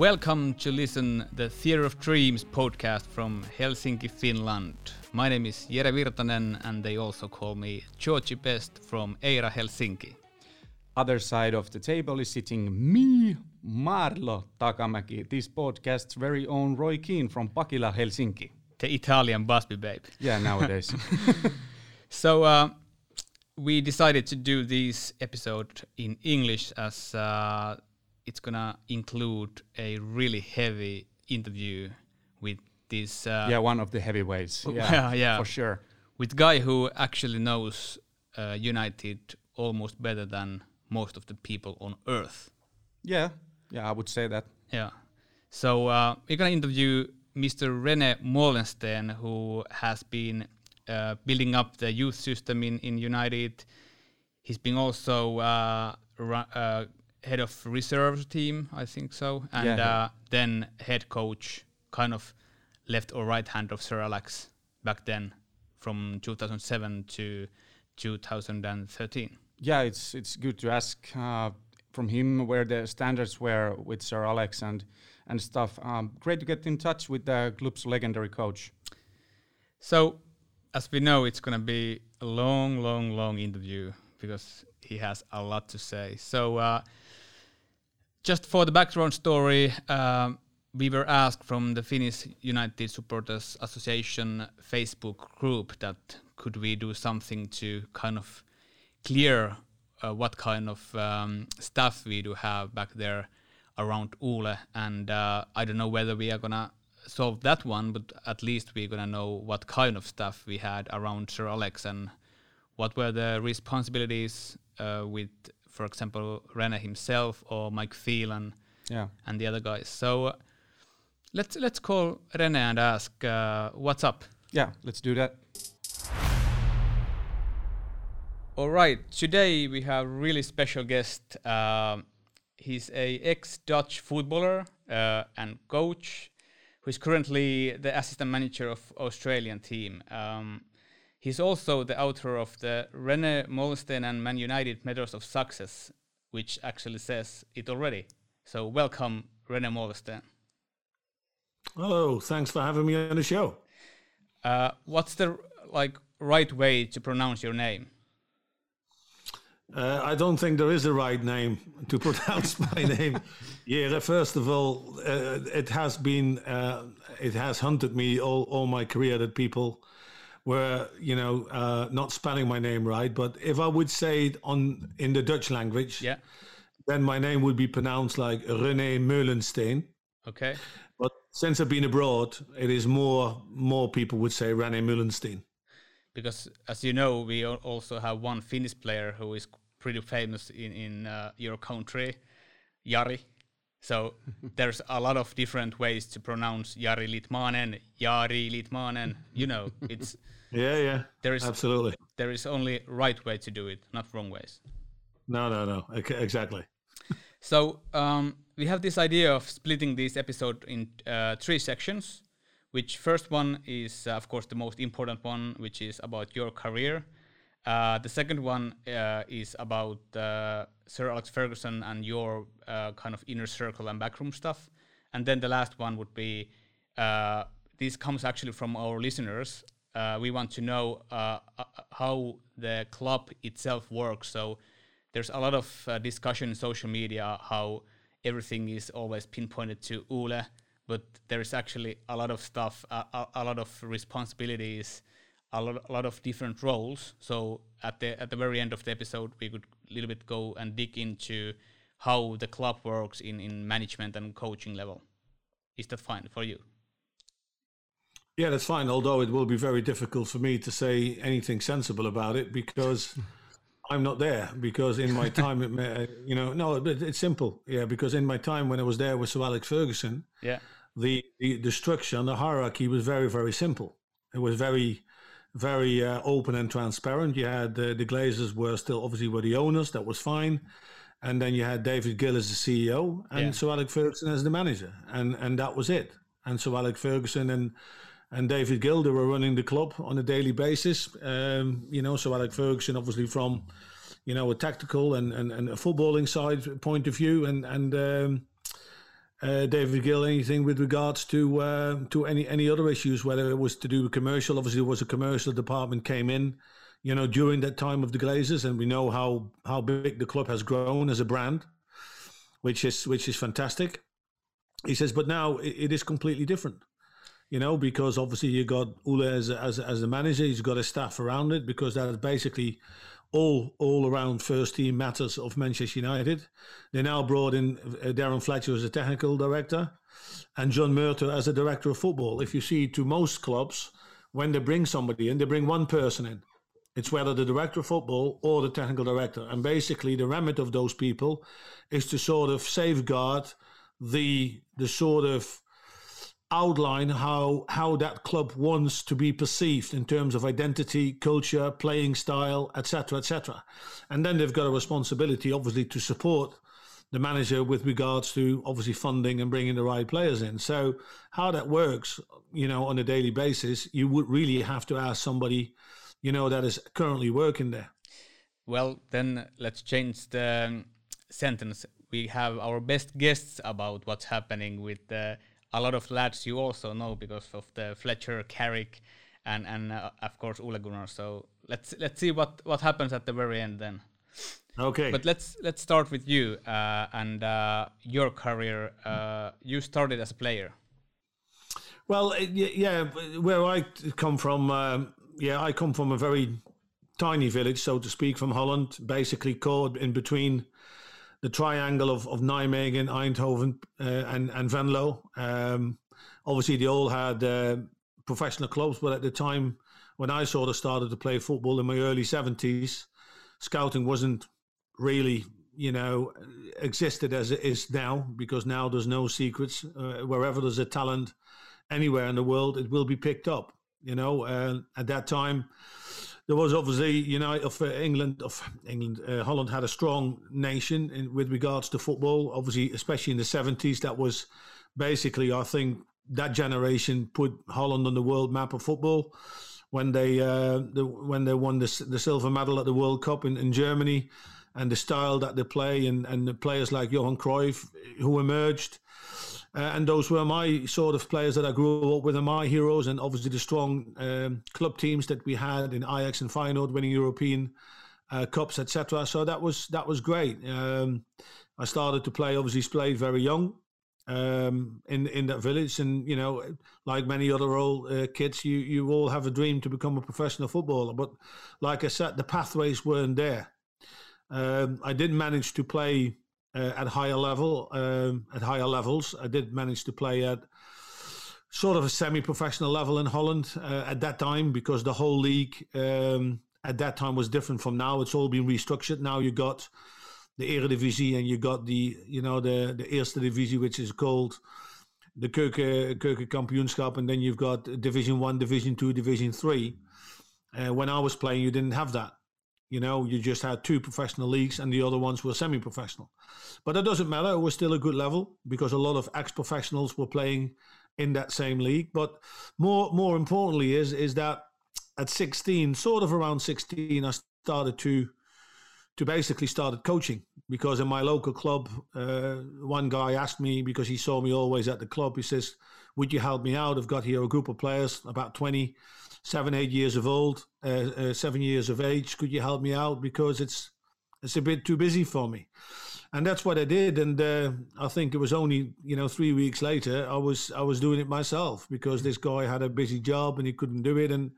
Welcome to listen the Theater of Dreams podcast from Helsinki, Finland. My name is Jere Virtanen and they also call me Georgie Best from Eira Helsinki. Other side of the table is sitting me, Marlo Takamäki, this podcast's very own Roy Keane from Pakila, Helsinki. The Italian Busby Babe. Yeah, nowadays. So uh, we decided to do this episode in English as uh, it's gonna include a really heavy interview with this uh, yeah, one of the heavyweights. Yeah, Yeah, yeah. for sure. with guy who actually knows uh, United almost better than most of the people on earth. Yeah, yeah, I would say that. Yeah. So uh, we're gonna interview Mr. Rene Meulensteen, who has been uh, building up the youth system in, in United. He's been also uh, uh, head of reserve team, I think so, and Yeah, yeah. uh, then head coach, kind of left or right hand of Sir Alex back then, from 2007 to 2013. Yeah, it's it's good to ask uh, from him where the standards were with Sir Alex and and stuff. Um, great to get in touch with the club's legendary coach. So, as we know, it's going to be a long, long, long interview because he has a lot to say. So, uh, just for the background story, um, we were asked from the Finnish United Supporters Association Facebook group that could we do something to kind of clear uh, what kind of um, stuff we do have back there around Ole, and uh, I don't know whether we are gonna solve that one, but at least we're gonna know what kind of stuff we had around Sir Alex and what were the responsibilities uh, with, for example, Rene himself or Mike Phelan Yeah. and the other guys. So uh, let's let's call Rene and ask uh, what's up. Yeah, let's do that. All right, today we have really special guest. Um he's a ex-Dutch footballer uh, and coach, who is currently the assistant manager of Australian team. Um, he's also the author of the Rene Meulensteen and Man United Methods of Success, which actually says it already. So welcome, Rene Meulensteen. Hello, thanks for having me on the show. Uh, what's the like right way to pronounce your name? Uh, I don't think there is a right name to pronounce my name. Yeah, first of all, uh, it has been, uh, it has hunted me all, all my career that people were, you know, uh, not spelling my name right. But if I would say it on in the Dutch language, Yeah. then my name would be pronounced like René Meulensteen. Okay. But since I've been abroad, it is more more people would say René Meulensteen. because as you know, we also have one Finnish player who is pretty famous in in uh, your country, Jari. So there's a lot of different ways to pronounce Jari Litmanen, Jari Litmanen. You know, it's Yeah, yeah, there is absolutely. there is only right way to do it, not wrong ways. No, no, no. Okay, exactly. So um, we have this idea of splitting this episode in uh, three sections. Which first one is, uh, of course, the most important one, which is about your career. Uh, the second one uh, is about uh, Sir Alex Ferguson and your uh, kind of inner circle and backroom stuff. And then the last one would be uh, this comes actually from our listeners. Uh, we want to know uh, uh, how the club itself works. So there's a lot of uh, discussion in social media how everything is always pinpointed to Ole, but there is actually a lot of stuff, a, a, a lot of responsibilities, a lot, a lot of different roles. So at the at the very end of the episode, we could a little bit go and dig into how the club works in in management and coaching level. Is that fine for you? Yeah, that's fine. Although it will be very difficult for me to say anything sensible about it because I'm not there. Because in my time, it, may- you know, no, it's simple. Yeah, because in my time when I was there with Sir Alex Ferguson, Yeah. the the, the structure and the hierarchy was very very simple. It was very very uh, open and transparent. You had uh, the Glazers were still obviously were the owners. That was fine. And then you had David Gill as the CEO and Yeah. Sir Alex Ferguson as the manager, and and that was it. And Sir Alex Ferguson and and David Gilder were running the club on a daily basis. Um, you know, so Alex Ferguson, obviously from, you know, a tactical and, and, and a footballing side point of view, and and um, uh, David Gill, anything with regards to uh, to any any other issues, whether it was to do with commercial. Obviously, there was a commercial department came in, you know, during that time of the Glazers, and we know how how big the club has grown as a brand, which is which is fantastic. He says, but now it, it is completely different you know, because obviously you got Ole as as as a manager, he's got a staff around it because that is basically all all around first team matters of Manchester United. They now brought in uh, Darren Fletcher as a technical director and John Murtough as a director of football. If you see to most clubs, when they bring somebody in, they bring one person in. It's whether the director of football or the technical director. And basically the remit of those people is to sort of safeguard the the sort of outline how how that club wants to be perceived in terms of identity, culture, playing style, etc., etc. And then they've got a responsibility, obviously, to support the manager with regards to obviously funding and bringing the right players in. So how that works, you know, on a daily basis, you would really have to ask somebody, you know, that is currently working there. Well, then let's change the um, sentence. We have our best guests about what's happening with the a lot of lads you also know because of the Fletcher, Carrick, and and uh, of course Ole Gunnar. So let's let's see what what happens at the very end then. Okay. But let's let's start with you uh, and uh, your career. Uh, you started as a player. Well, yeah, where I come from, um, yeah, I come from a very tiny village, so to speak, from Holland, basically caught in between the triangle of, of Nijmegen, Eindhoven, uh, and and Venlo. Um, obviously, they all had uh, professional clubs, but at the time when I sort of started to play football in my early seventies, scouting wasn't really you know existed as it is now because now there's no secrets. Uh, wherever there's a talent, anywhere in the world, it will be picked up. You know, at that time there was obviously, know, of uh, England, of England, uh, Holland had a strong nation in, with regards to football. Obviously, especially in the seventies, that was basically, I think, that generation put Holland on the world map of football when they uh, the, when they won the, the silver medal at the World Cup in, in Germany, and the style that they play, and and the players like Johan Cruyff who emerged. Uh, and those were my sort of players that I grew up with, and my heroes, and obviously the strong um, club teams that we had in Ajax and Feyenoord, winning European uh, cups, etc. So that was that was great. Um, I started to play, obviously played very young um, in in that village, and you know, like many other old uh, kids, you you all have a dream to become a professional footballer. But like I said, the pathways weren't there. Um, I didn't manage to play uh, at higher level, um, at higher levels. I did manage to play at sort of a semi-professional level in Holland uh, at that time because the whole league um, at that time was different from now. It's all been restructured. Now you got the Eredivisie and you got the you know the the Eerste Divisie, which is called the Keuken Keuken Kampioenschap, and then you've got Division One, Division Two, Division Three. Uh, when I was playing, you didn't have that. You know, you just had two professional leagues and the other ones were semi professional. But it doesn't matter. It was still a good level because a lot of ex professionals were playing in that same league. But more more importantly is is that at 16, sort of around 16, I started to to basically started coaching because in my local club, uh, one guy asked me because he saw me always at the club. He says, "Would you help me out? I've got here a group of players, about 20, seven, eight years of old, uh, uh, seven years of age. Could you help me out because it's it's a bit too busy for me?" And that's what I did. And uh, I think it was only you know three weeks later I was I was doing it myself because this guy had a busy job and he couldn't do it, and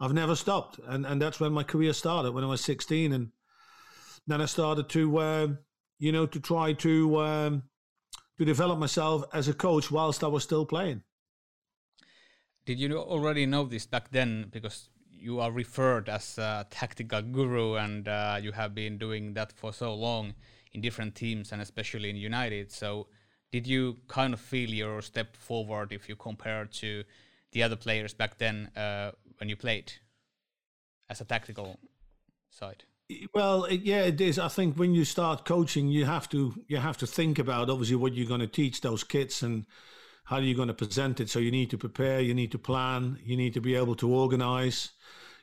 I've never stopped. And and that's when my career started when I was 16, and then I started to uh, you know to try to um, to develop myself as a coach whilst I was still playing. Did you already know this back then? Because you are referred as a tactical guru, and uh, you have been doing that for so long in different teams, and especially in United. So, did you kind of feel your step forward if you compare to the other players back then uh, when you played as a tactical side? Well, yeah, it is. I think when you start coaching, you have to you have to think about obviously what you're going to teach those kids and how are you going to present it? So you need to prepare, you need to plan, you need to be able to organize,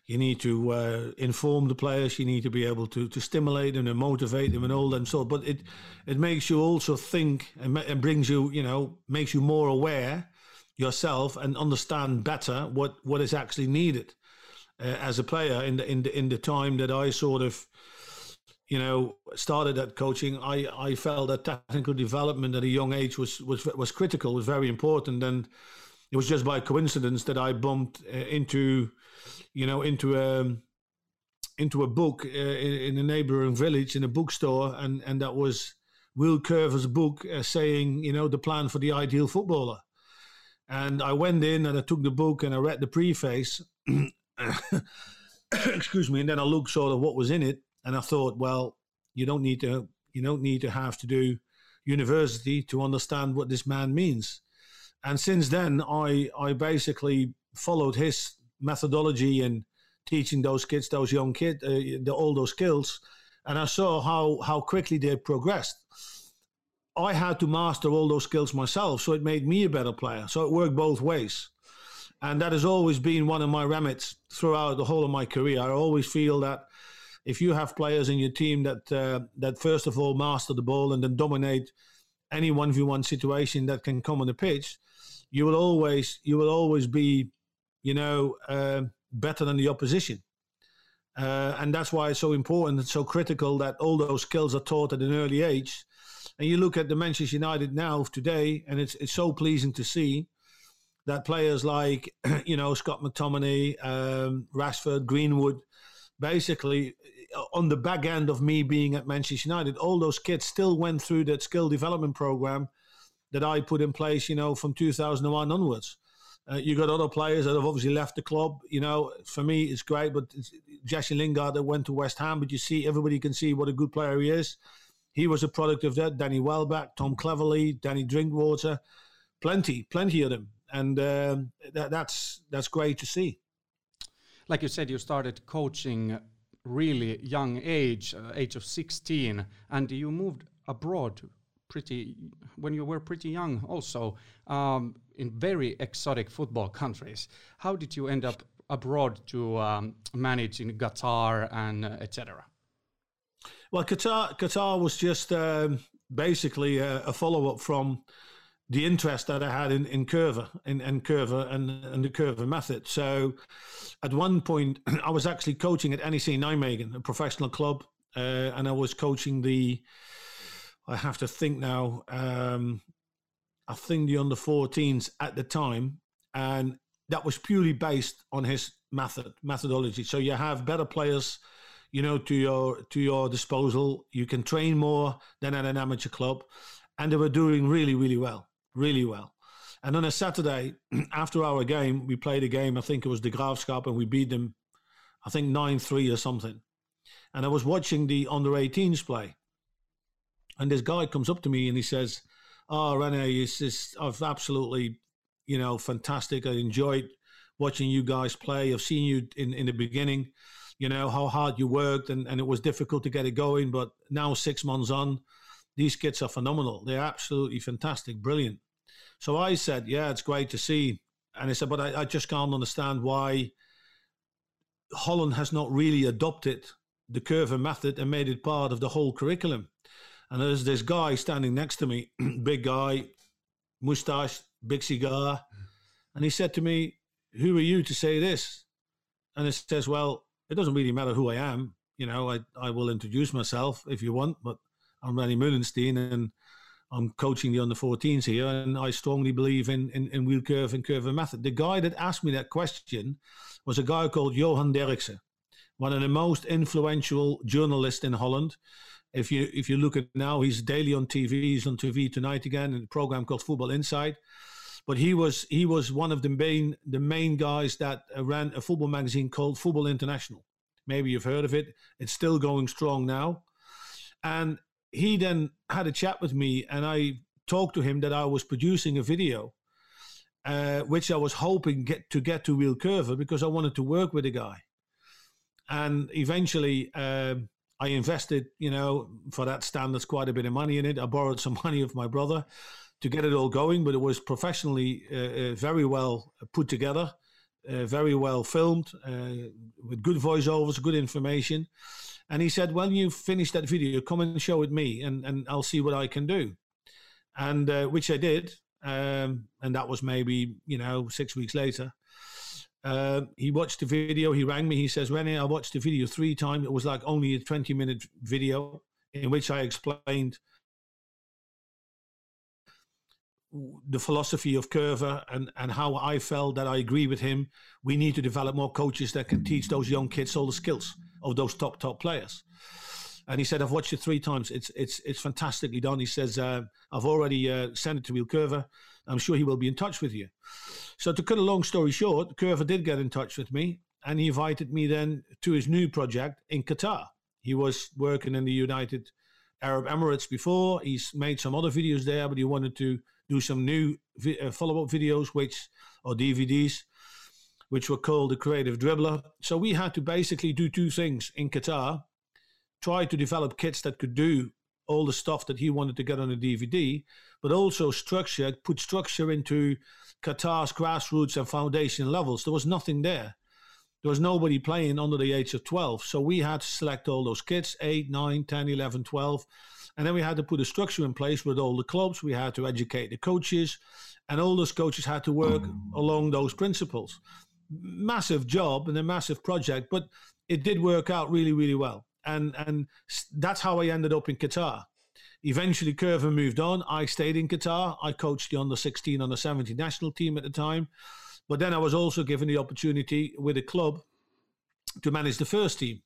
you need to uh, inform the players, you need to be able to to stimulate them and motivate them and all that and so. But it it makes you also think and, and brings you you know makes you more aware yourself and understand better what what is actually needed uh, as a player in the in the in the time that I sort of you know, started at coaching, I, I felt that technical development at a young age was, was was critical, was very important, and it was just by coincidence that I bumped uh, into, you know, into a into a book uh, in, in, a neighboring village in a bookstore, and and that was Wiel Coerver's book uh, saying, you know, the plan for the ideal footballer, and I went in and I took the book and I read the preface. excuse me, and then I looked sort of what was in it and I thought, well, you don't need to you don't need to have to do university to understand what this man means. And since then, I I basically followed his methodology in teaching those kids, those young kids, uh, the, all those skills, and I saw how how quickly they progressed. I had to master all those skills myself, so it made me a better player. So it worked both ways. And that has always been one of my remits throughout the whole of my career. I always feel that if you have players in your team that uh, that first of all master the ball and then dominate any one v one situation that can come on the pitch, you will always you will always be, you know, uh, better than the opposition. Uh, and that's why it's so important and so critical that all those skills are taught at an early age. And you look at the Manchester United now of today, and it's it's so pleasing to see that players like you know Scott McTominay, um, Rashford, Greenwood, basically on the back end of me being at Manchester United, all those kids still went through that skill development program that I put in place, you know, from 2001 onwards. Uh, you got other players that have obviously left the club. You know, for me, it's great, but it's Jesse Lingard that went to West Ham. But you see, everybody can see what a good player he is. He was a product of that. Danny Welbeck, Tom Cleverley, Danny Drinkwater, plenty, plenty of them, and um, that, that's that's great to see. Like you said, you started coaching really young age, uh, age of 16, and you moved abroad pretty when you were pretty young also um, in very exotic football countries. How did you end up abroad to um, manage in Qatar and uh, etc.? Well, Qatar Qatar was just um, basically a, a follow up from the interest that I had in, in Coerver in, in Coerver and, and the Coerver method. So at one point, I was actually coaching at NEC Nijmegen, a professional club, uh, and I was coaching the, I have to think now, um, I think the under 14s at the time. And that was purely based on his method, methodology. So you have better players you know to your to your disposal you can train more than at an amateur club and they were doing really really well really well. And on a Saturday after our game, we played a game. I think it was the Graafschap, and we beat them. I think nine three or something. And I was watching the under 18s play, and this guy comes up to me and he says, "Oh, Rene, it's just I've absolutely, you know, fantastic. I enjoyed watching you guys play. I've seen you in in the beginning." You know how hard you worked, and, and it was difficult to get it going. But now, six months on, these kids are phenomenal. They're absolutely fantastic, brilliant. So I said, yeah, it's great to see. And I said, but I, I just can't understand why Holland has not really adopted the Coerver method and made it part of the whole curriculum. And there's this guy standing next to me, big guy, mustache, big cigar. And he said to me, Who are you to say this? And it says, Well, it doesn't really matter who I am. You know, I, I will introduce myself if you want, but I'm Rene Meulensteen and I'm coaching the under 14s here, and I strongly believe in, in, in wheel curve and curve and method. The guy that asked me that question was a guy called Johan Derksen, one of the most influential journalists in Holland. If you if you look at now, he's daily on TV. He's on TV tonight again in a program called Football Inside. But he was he was one of the main the main guys that ran a football magazine called Football International. Maybe you've heard of it. It's still going strong now. And he then had a chat with me, and I talked to him that I was producing a video, uh, which I was hoping get to get to Wiel Coerver because I wanted to work with the guy. And eventually, uh, I invested, you know, for that standards, quite a bit of money in it. I borrowed some money of my brother to get it all going. But it was professionally uh, uh, very well put together, uh, very well filmed, uh, with good voiceovers, good information. And he said, "When you finish that video, come and show it me, and and I'll see what I can do." And uh, which I did, um, and that was maybe you know six weeks later. Uh, he watched the video. He rang me. He says, "Rennie, I watched the video three times. It was like only a twenty-minute video in which I explained." the philosophy of Coerver and, and how I felt that I agree with him. We need to develop more coaches that can teach those young kids all the skills of those top top players. And he said, "I've watched it three times. It's it's it's fantastically done." He says, uh, "I've already uh, sent it to Wiel Coerver. I'm sure he will be in touch with you." So to cut a long story short, Coerver did get in touch with me, and he invited me then to his new project in Qatar. He was working in the United Arab Emirates before. He's made some other videos there, but he wanted to do some new vi- uh, follow-up videos, which or DVDs, which were called the Creative Dribbler. So we had to basically do two things in Qatar: try to develop kits that could do all the stuff that he wanted to get on a DVD, but also structure, put structure into Qatar's grassroots and foundation levels. There was nothing there. There was nobody playing under the age of 12. So we had to select all those kids 8, 9, 10, 11, 12 and then we had to put a structure in place with all the clubs. We had to educate the coaches, and all those coaches had to work along those principles. Massive job and a massive project, but it did work out really, really well. And and that's how I ended up in Qatar. Eventually, Coerver moved on. I stayed in Qatar. I coached the under 16, under 17 national team at the time. But then I was also given the opportunity with a club to manage the first team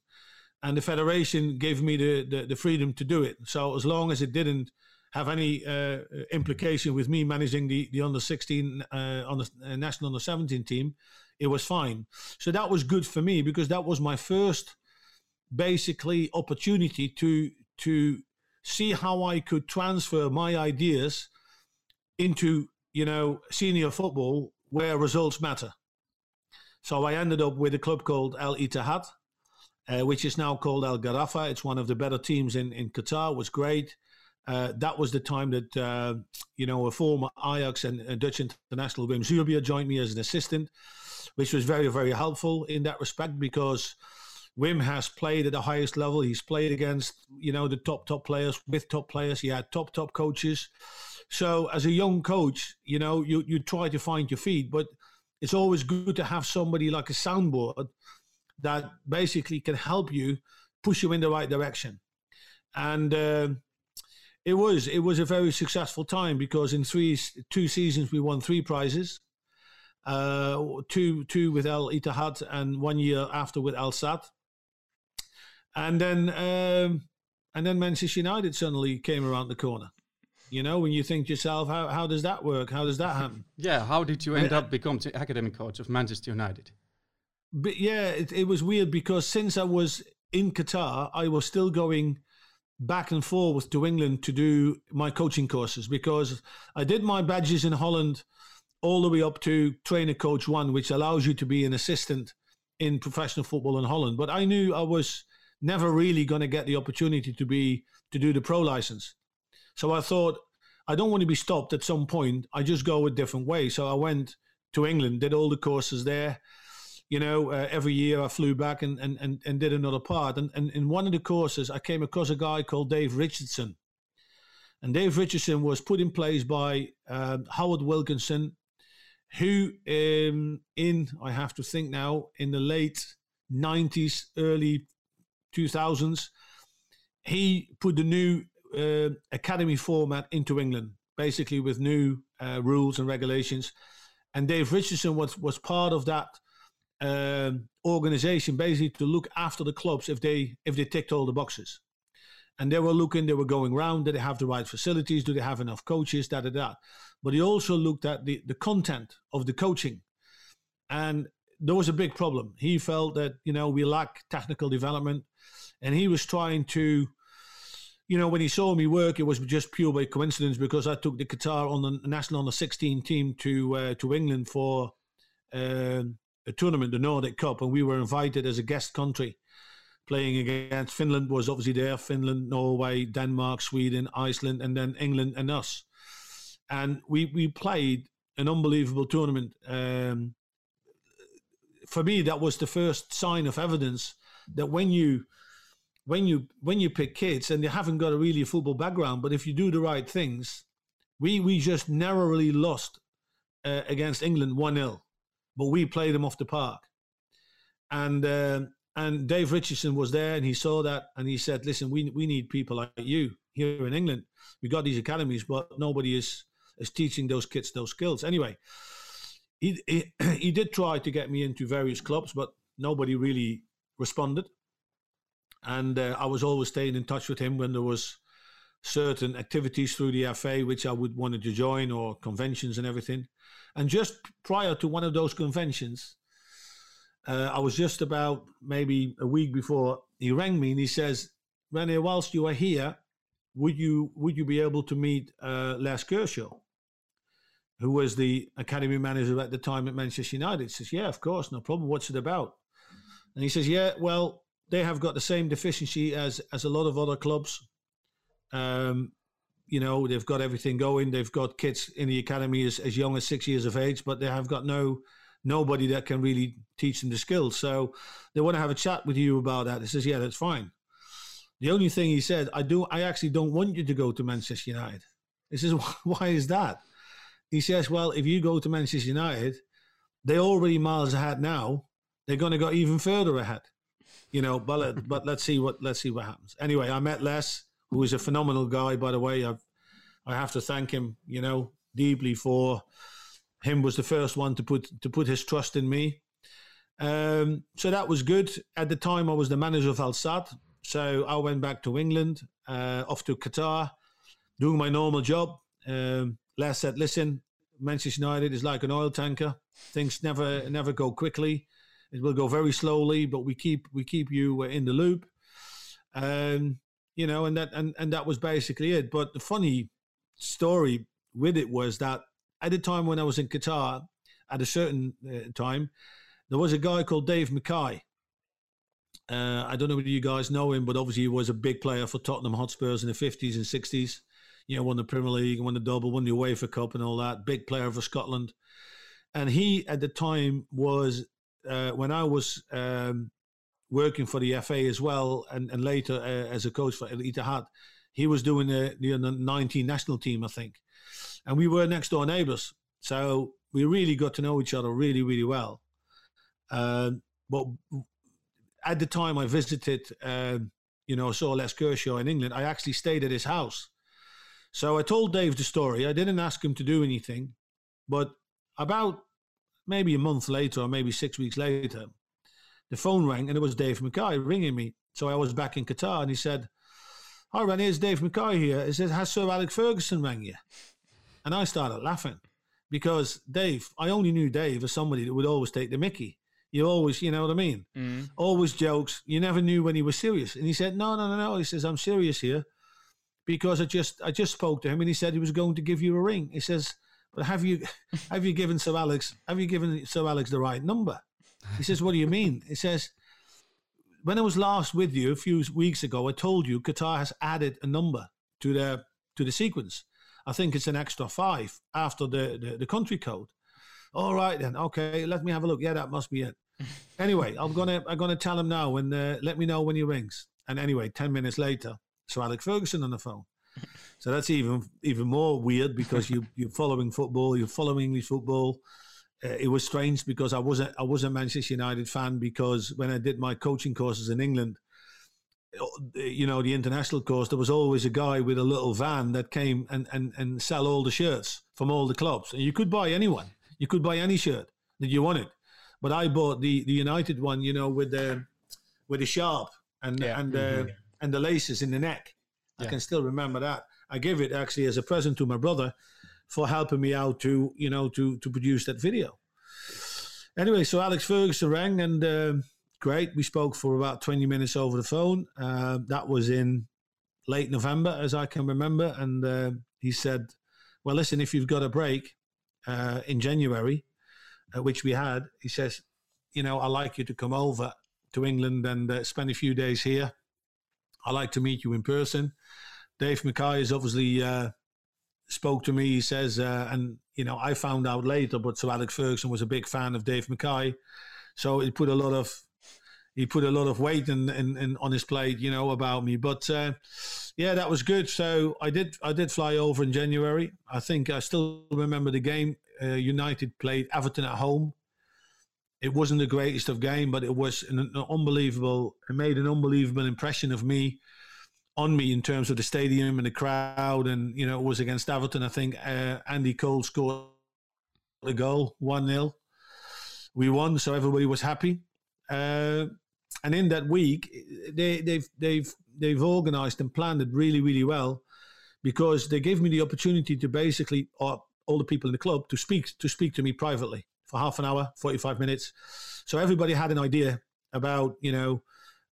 and the federation gave me the, the, the, freedom to do it. So as long as it didn't have any uh, implication with me managing the, the under 16 uh, on the uh, national under 17 team, it was fine. So that was good for me because that was my first basically opportunity to to see how I could transfer my ideas into you know senior football where results matter. So I ended up with a club called Al Ittihad uh, which is now called Al Gharafa. It's one of the better teams in, in Qatar. It was great. Uh, that was the time that uh, you know a former Ajax and, and Dutch international Wim Suurbier joined me as an assistant, which was very very helpful in that respect because Wim has played at the highest level. He's played against you know the top top players with top players. He had top top coaches. So as a young coach, you know you you try to find your feet, but it's always good to have somebody like a soundboard that basically can help you push you in the right direction. And uh, it was it was a very successful time because in three two seasons we won three prizes, uh, two two with Al Ittihad and one year after with Al Sadd. And then um, and then Manchester United suddenly came around the corner. You know, when you think to yourself, how, how does that work? How does that happen? Yeah, how did you end up becoming academic coach of Manchester United? but yeah, it, it was weird because since I was in Qatar, I was still going back and forth to England to do my coaching courses because I did my badges in Holland all the way up to trainer coach one, which allows you to be an assistant in professional football in Holland. But I knew I was never really going to get the opportunity to be to do the pro license. So I thought I don't want to be stopped at some point. I just go a different way. So I went to England, did all the courses there you know, uh, every year I flew back and, and, and, and did another part. And, and in one of the courses, I came across a guy called Dave Richardson. And Dave Richardson was put in place by uh, Howard Wilkinson, who um, in, I have to think now, in the late 90s, early 2000s, he put the new uh, academy format into England, basically with new uh, rules and regulations. And Dave Richardson was, was part of that um, organization basically to look after the clubs if they if they ticked all the boxes. And they were looking, they were going around, did they have the right facilities? Do they have enough coaches? Da da da. But he also looked at the, the content of the coaching. And there was a big problem. He felt that, you know, we lack technical development. And he was trying to, you know, when he saw me work, it was just pure by coincidence because I took the Qatar on the national on the 16 team to uh, to England for um, a tournament, the Nordic Cup, and we were invited as a guest country playing against Finland was obviously there Finland, Norway, Denmark, Sweden, Iceland, and then England and us. and we we played an unbelievable tournament. Um, for me, that was the first sign of evidence that when you when you when you pick kids and they haven't got a really football background, but if you do the right things, we we just narrowly lost uh, against England one 0 but we played them off the park, and uh, and Dave Richardson was there and he saw that and he said, listen, we we need people like you here in England. We got these academies, but nobody is is teaching those kids those skills. Anyway, he, he, he did try to get me into various clubs, but nobody really responded. And uh, I was always staying in touch with him when there was certain activities through the FA which I would wanted to join or conventions and everything. And just prior to one of those conventions, uh, I was just about maybe a week before he rang me and he says, Rene, whilst you are here, would you would you be able to meet uh, Les Kershaw? who was the academy manager at the time at Manchester United, He says, Yeah, of course, no problem. What's it about? And he says, Yeah, well, they have got the same deficiency as as a lot of other clubs. Um, you know, they've got everything going. They've got kids in the academy as, as young as six years of age, but they have got no nobody that can really teach them the skills. So they want to have a chat with you about that. He says, Yeah, that's fine. The only thing he said, I do I actually don't want you to go to Manchester United. He says, Why is that? he says, well, if you go to Manchester United, they're already miles ahead now. They're going to go even further ahead, you know. But but let's see what let's see what happens. Anyway, I met Les, who is a phenomenal guy, by the way. I've I have to thank him, you know, deeply for him was the first one to put to put his trust in me. Um, so that was good. At the time, I was the manager of Al Sadd. So I went back to England, uh, off to Qatar, doing my normal job. Um, Les said, "Listen, Manchester United is like an oil tanker. Things never never go quickly. It will go very slowly, but we keep we keep you uh, in the loop." Um, you know, and that and, and that was basically it. But the funny story with it was that at the time when I was in Qatar, at a certain uh, time, there was a guy called Dave Mackay. Uh, I don't know whether you guys know him, but obviously he was a big player for Tottenham Hotspurs in the 50s and 60s you know, won the Premier League, won the double, won the UEFA Cup, and all that. Big player for Scotland, and he at the time was uh, when I was um, working for the FA as well, and, and later uh, as a coach for Al Ittihad. He was doing the, the 19 national team, I think, and we were next door neighbours, so we really got to know each other really, really well. Um, but at the time I visited, um, you know, saw Les Kershaw in England, I actually stayed at his house so I told Dave the story. I didn't ask him to do anything, but about maybe a month later, or maybe six weeks later, the phone rang and it was Dave Mackay ringing me. So I was back in Qatar and he said, Hi, Ren, here's Dave Mackay here. He said, Has Sir Alex Ferguson rang you? And I started laughing because Dave, I only knew Dave as somebody that would always take the mickey. You always, you know what I mean? Mm. Always jokes. You never knew when he was serious. And he said, No, no, no, no. He says, I'm serious here because I just I just spoke to him and he said he was going to give you a ring. He says, "But have you have you given Sir Alex have you given Sir Alex the right number?" He says, "What do you mean?" He says, "When I was last with you a few weeks ago, I told you Qatar has added a number to their to the sequence. I think it's an extra five after the the, the country code." All right then, okay, let me have a look. Yeah, that must be it. anyway, I'm gonna I'm gonna tell him now and uh, let me know when he rings. And anyway, ten minutes later, Sir Alex Ferguson on the phone. So that's even even more weird because you you're following football, you're following English football. Uh, it was strange because I wasn't I was a Manchester United fan because when I did my coaching courses in England, you know the international course, there was always a guy with a little van that came and and and sell all the shirts from all the clubs, and you could buy anyone, you could buy any shirt that you wanted, but I bought the the United one, you know, with the with the sharp and yeah. and. Uh, mm-hmm and the laces in the neck. Yeah. I can still remember that. I gave it actually as a present to my brother for helping me out to you know to to produce that video. Anyway, so Alex Ferguson rang and uh, great. We spoke for about twenty minutes over the phone. Uh, that was in late November, as I can remember, and uh, he said, "Well, listen, if you've got a break uh, in January, uh, which we had, he says, you know, I'd like you to come over to England and uh, spend a few days here." I'd like to meet you in person. Dave Mackay has obviously uh, spoke to me. He says, and you know, I found out later, but Sir Alex Ferguson was a big fan of Dave Mackay, so he put a lot of he put a lot of weight in, in on his plate, you know, about me. But uh, yeah, that was good. So I did I did fly over in January. I think I still remember the game. Uh, United played Everton at home. It wasn't the greatest of game, but it was an, an unbelievable. It made an unbelievable impression of me on me in terms of the stadium and the crowd. And, you know, it was against Everton. I think uh, Andy Cole scored a goal, 1 0. We won, so everybody was happy. Uh, and in that week, they, they've, they've, they've organized and planned it really, really well because they gave me the opportunity to basically, or all the people in the club, to speak to speak to me privately for half an hour, 45 minutes. So everybody had an idea about, you know,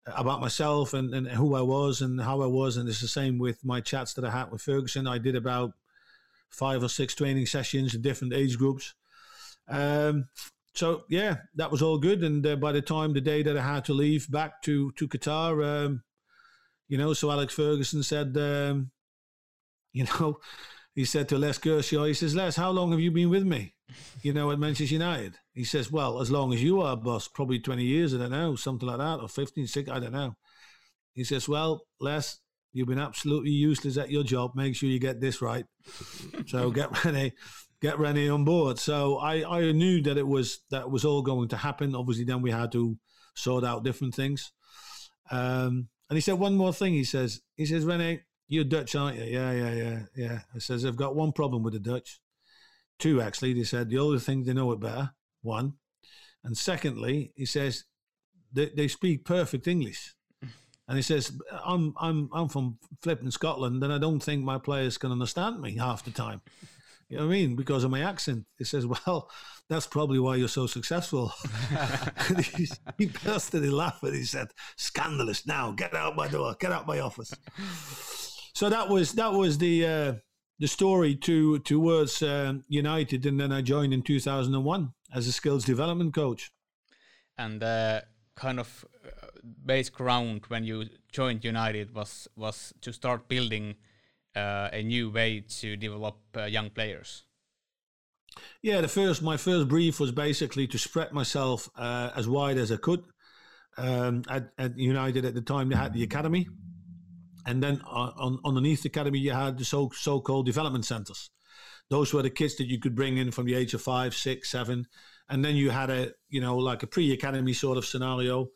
about myself and, and who I was and how I was. And it's the same with my chats that I had with Ferguson. I did about five or six training sessions in different age groups. Um, so yeah, that was all good. And uh, by the time the day that I had to leave back to to Qatar, um, you know, so Alex Ferguson said, um, you know, he said to Les Kershaw, he says, Les, how long have you been with me? You know, at Manchester United. He says, well, as long as you are, boss, probably 20 years, I don't know, something like that, or 15, 16, I don't know. He says, well, Les, you've been absolutely useless at your job. Make sure you get this right. so get Rene, get Rene on board. So I, I knew that it was that was all going to happen. Obviously, then we had to sort out different things. Um, and he said one more thing. He says, he says, Rene, you're Dutch, aren't you? Yeah, yeah, yeah, yeah. I says, I've got one problem with the Dutch. Two, actually. They said the only thing they know it better, one. And secondly, he says, they, they speak perfect English. And he says, I'm, I'm, I'm from flipping Scotland and I don't think my players can understand me half the time. You know what I mean? Because of my accent. He says, well, that's probably why you're so successful. he, he burst into laughing. He said, scandalous now. Get out my door. Get out my office so that was that was the uh, the story to towards uh, United, and then I joined in 2001 as a skills development coach. And uh, kind of uh, base ground when you joined United was was to start building uh, a new way to develop uh, young players. Yeah, the first my first brief was basically to spread myself as wide as I could. Um, at, at United at the time, they had the academy and then on, underneath the academy, you had the so, so-called development centers. Those were the kids that you could bring in from the age of five, six, seven. And then you had a, you know, like a pre-academy sort of scenario.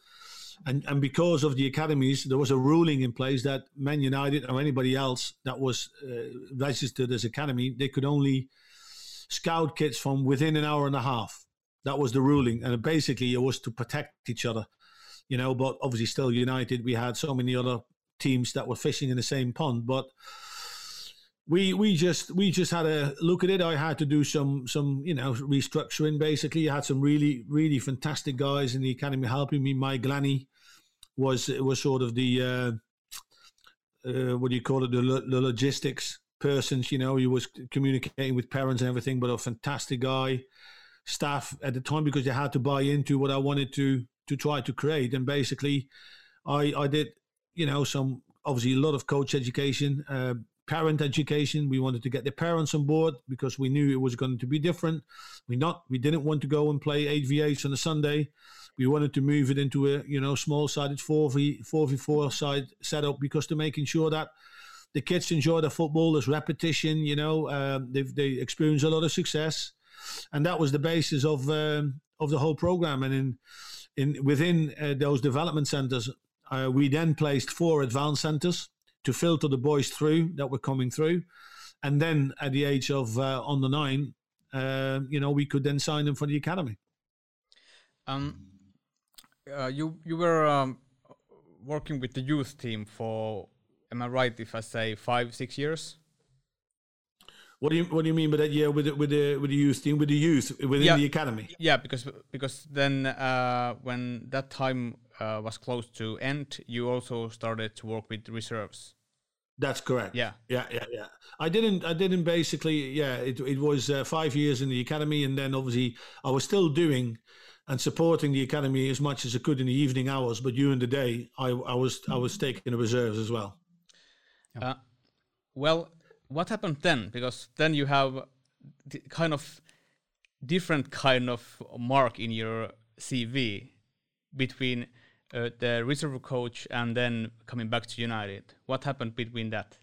And, and because of the academies, there was a ruling in place that Man United or anybody else that was uh, registered as academy, they could only scout kids from within an hour and a half. That was the ruling, and basically it was to protect each other, you know. But obviously, still United, we had so many other teams that were fishing in the same pond. But we we just we just had a look at it. I had to do some some you know restructuring. Basically, I had some really really fantastic guys in the academy helping me. My Glanny was was sort of the uh, uh, what do you call it the, the logistics persons. You know, he was communicating with parents and everything, but a fantastic guy. Staff at the time because they had to buy into what I wanted to to try to create, and basically, I I did you know, some obviously a lot of coach education, uh, parent education. We wanted to get the parents on board because we knew it was going to be different. We not we didn't want to go and play v on a Sunday. We wanted to move it into a you know small sided four v four v four side setup because to making sure that the kids enjoy the football. There's repetition. You know, um, they they experience a lot of success, and that was the basis of um, of the whole program. And in in within uh, those development centers, uh, we then placed four advanced centres to filter the boys through that were coming through. And then at the age of uh, the nine, uh, you know, we could then sign them for the academy. Um, uh, you you were um, working with the youth team for, am I right if I say five six years? What do you What do you mean by that? Yeah, with the, with the with the youth team, with the youth within yeah, the academy. Yeah, because because then uh, when that time uh, was close to end, you also started to work with reserves. That's correct. Yeah, yeah, yeah, yeah. I didn't. I didn't basically. Yeah, it it was uh, five years in the academy, and then obviously I was still doing and supporting the academy as much as I could in the evening hours. But during the day, I, I was I was taking the reserves as well. Uh, well, what happened then? Because then you have kind of different kind of mark in your CV between uh, the reserve coach and then coming back to United. What happened between that?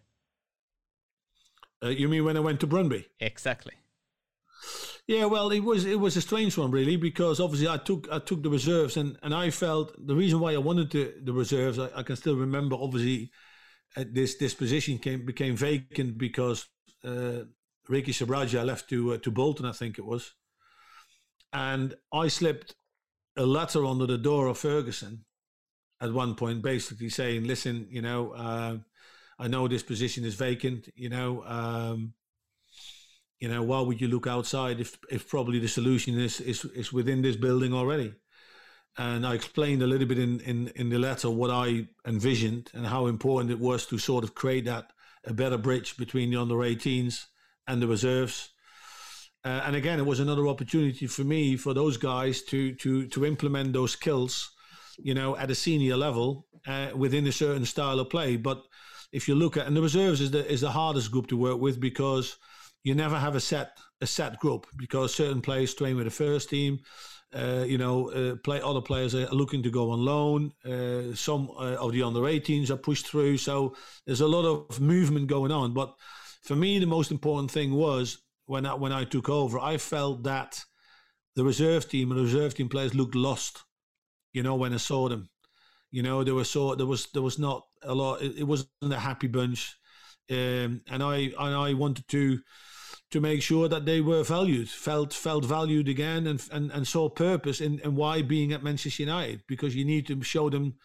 Uh, you mean when I went to Brøndby? Exactly. Yeah, well, it was it was a strange one really because obviously I took I took the reserves and, and I felt the reason why I wanted the, the reserves I, I can still remember obviously uh, this this position came became vacant because uh, Ricky Sbragia left to uh, to Bolton I think it was, and I slipped a letter under the door of Ferguson at one point, basically saying, "Listen, you know, uh, I know this position is vacant. You know, um, you know, why would you look outside if if probably the solution is is is within this building already?" And I explained a little bit in in in the letter what I envisioned and how important it was to sort of create that a better bridge between the under 18s and the reserves. Uh, and again, it was another opportunity for me for those guys to to to implement those skills, you know, at a senior level uh, within a certain style of play. But if you look at and the reserves is the is the hardest group to work with because you never have a set a set group because certain players train with the first team. Uh, you know, uh, play other players are looking to go on loan. Uh, some uh, of the under 18s are pushed through, so there's a lot of movement going on. But for me, the most important thing was when I, when I took over, I felt that the reserve team and the reserve team players looked lost. You know, when I saw them, you know, there was so there was there was not a lot. It, it wasn't a happy bunch, um, and I and I wanted to to make sure that they were valued, felt felt valued again, and and, and saw purpose in, in why being at Manchester United because you need to show them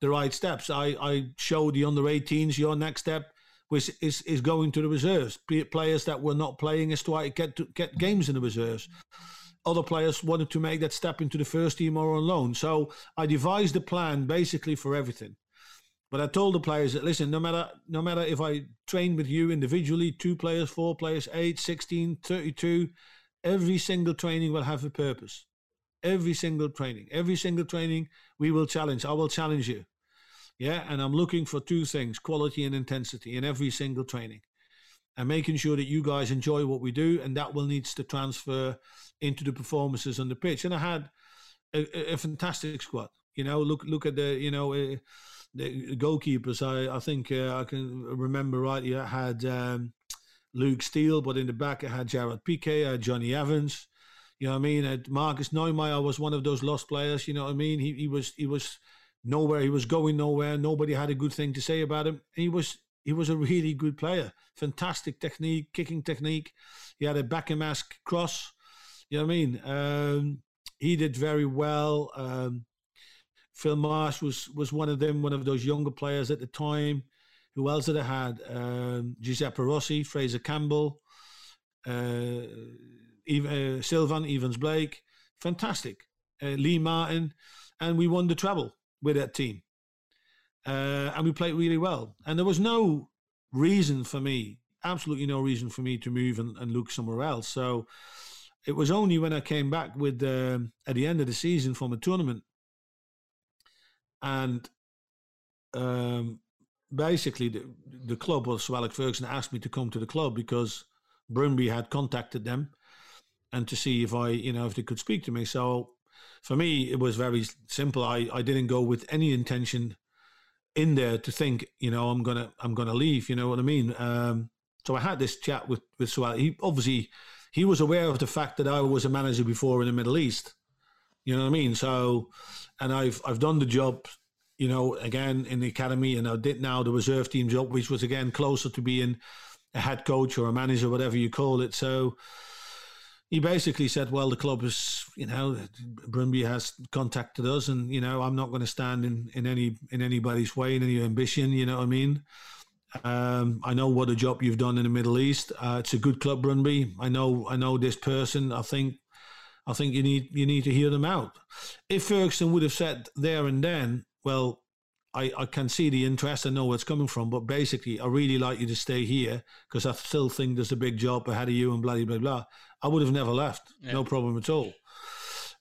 the right steps. I I showed the under 18s your next step which is, is going to the reserves. Players that were not playing as to get to get games in the reserves. Other players wanted to make that step into the first team or on loan. So I devised a plan basically for everything. But I told the players that listen, no matter no matter if I train with you individually, two players, four players, 8, 16, 32, every single training will have a purpose. Every single training, every single training, we will challenge. I will challenge you. Yeah, and I'm looking for two things quality and intensity in every single training. And making sure that you guys enjoy what we do, and that will needs to transfer into the performances on the pitch. And I had a, a fantastic squad. You know, look look at the you know uh, the goalkeepers. I I think uh, I can remember rightly. I had um, Luke Steele, but in the back I had Gerard Piqué, I had Jonny Evans. You know what I mean? And Markus Neumayr was one of those lost players. You know what I mean? He he was he was nowhere. He was going nowhere. Nobody had a good thing to say about him. He was he was a really good player. Fantastic technique, kicking technique. He had a Beckham-esque cross. You know what I mean? Um, he did very well. Um, Phil Marsh was was one of them, one of those younger players at the time. Who else did I had? Um, Giuseppe Rossi, Fraser Campbell, uh, Eve, uh, Sylvan Ebanks-Blake, fantastic. Uh, Lee Martin, and we won the treble with that team. Uh, and we played really well. And there was no reason for me, absolutely no reason for me to move and, and look somewhere else. So it was only when I came back with um, at the end of the season from a tournament, and um, basically the the club was so Alex Ferguson asked me to come to the club because Brøndby had contacted them and to see if I you know if they could speak to me. So for me, it was very simple. I, I didn't go with any intention in there to think, you know, I'm gonna I'm gonna leave. You know what I mean? Um, so I had this chat with with Sual. He obviously he was aware of the fact that I was a manager before in the Middle East. You know what I mean? So, and I've I've done the job, you know, again in the academy, and I did now the reserve team job, which was again closer to being a head coach or a manager, whatever you call it. So he basically said, "Well, the club is, you know, Brøndby has contacted us, and you know, I'm not going to stand in, in any in anybody's way in any ambition. You know what I mean? Um, I know what a job you've done in the Middle East. Uh, it's a good club, Brøndby. I know, I know this person. I think, I think you need you need to hear them out. If Ferguson would have said there and then, well, I, I can see the interest. I know where it's coming from, but basically, I really like you to stay here because I still think there's a big job ahead of you and blah blah blah. I would have never left, yeah. no problem at all.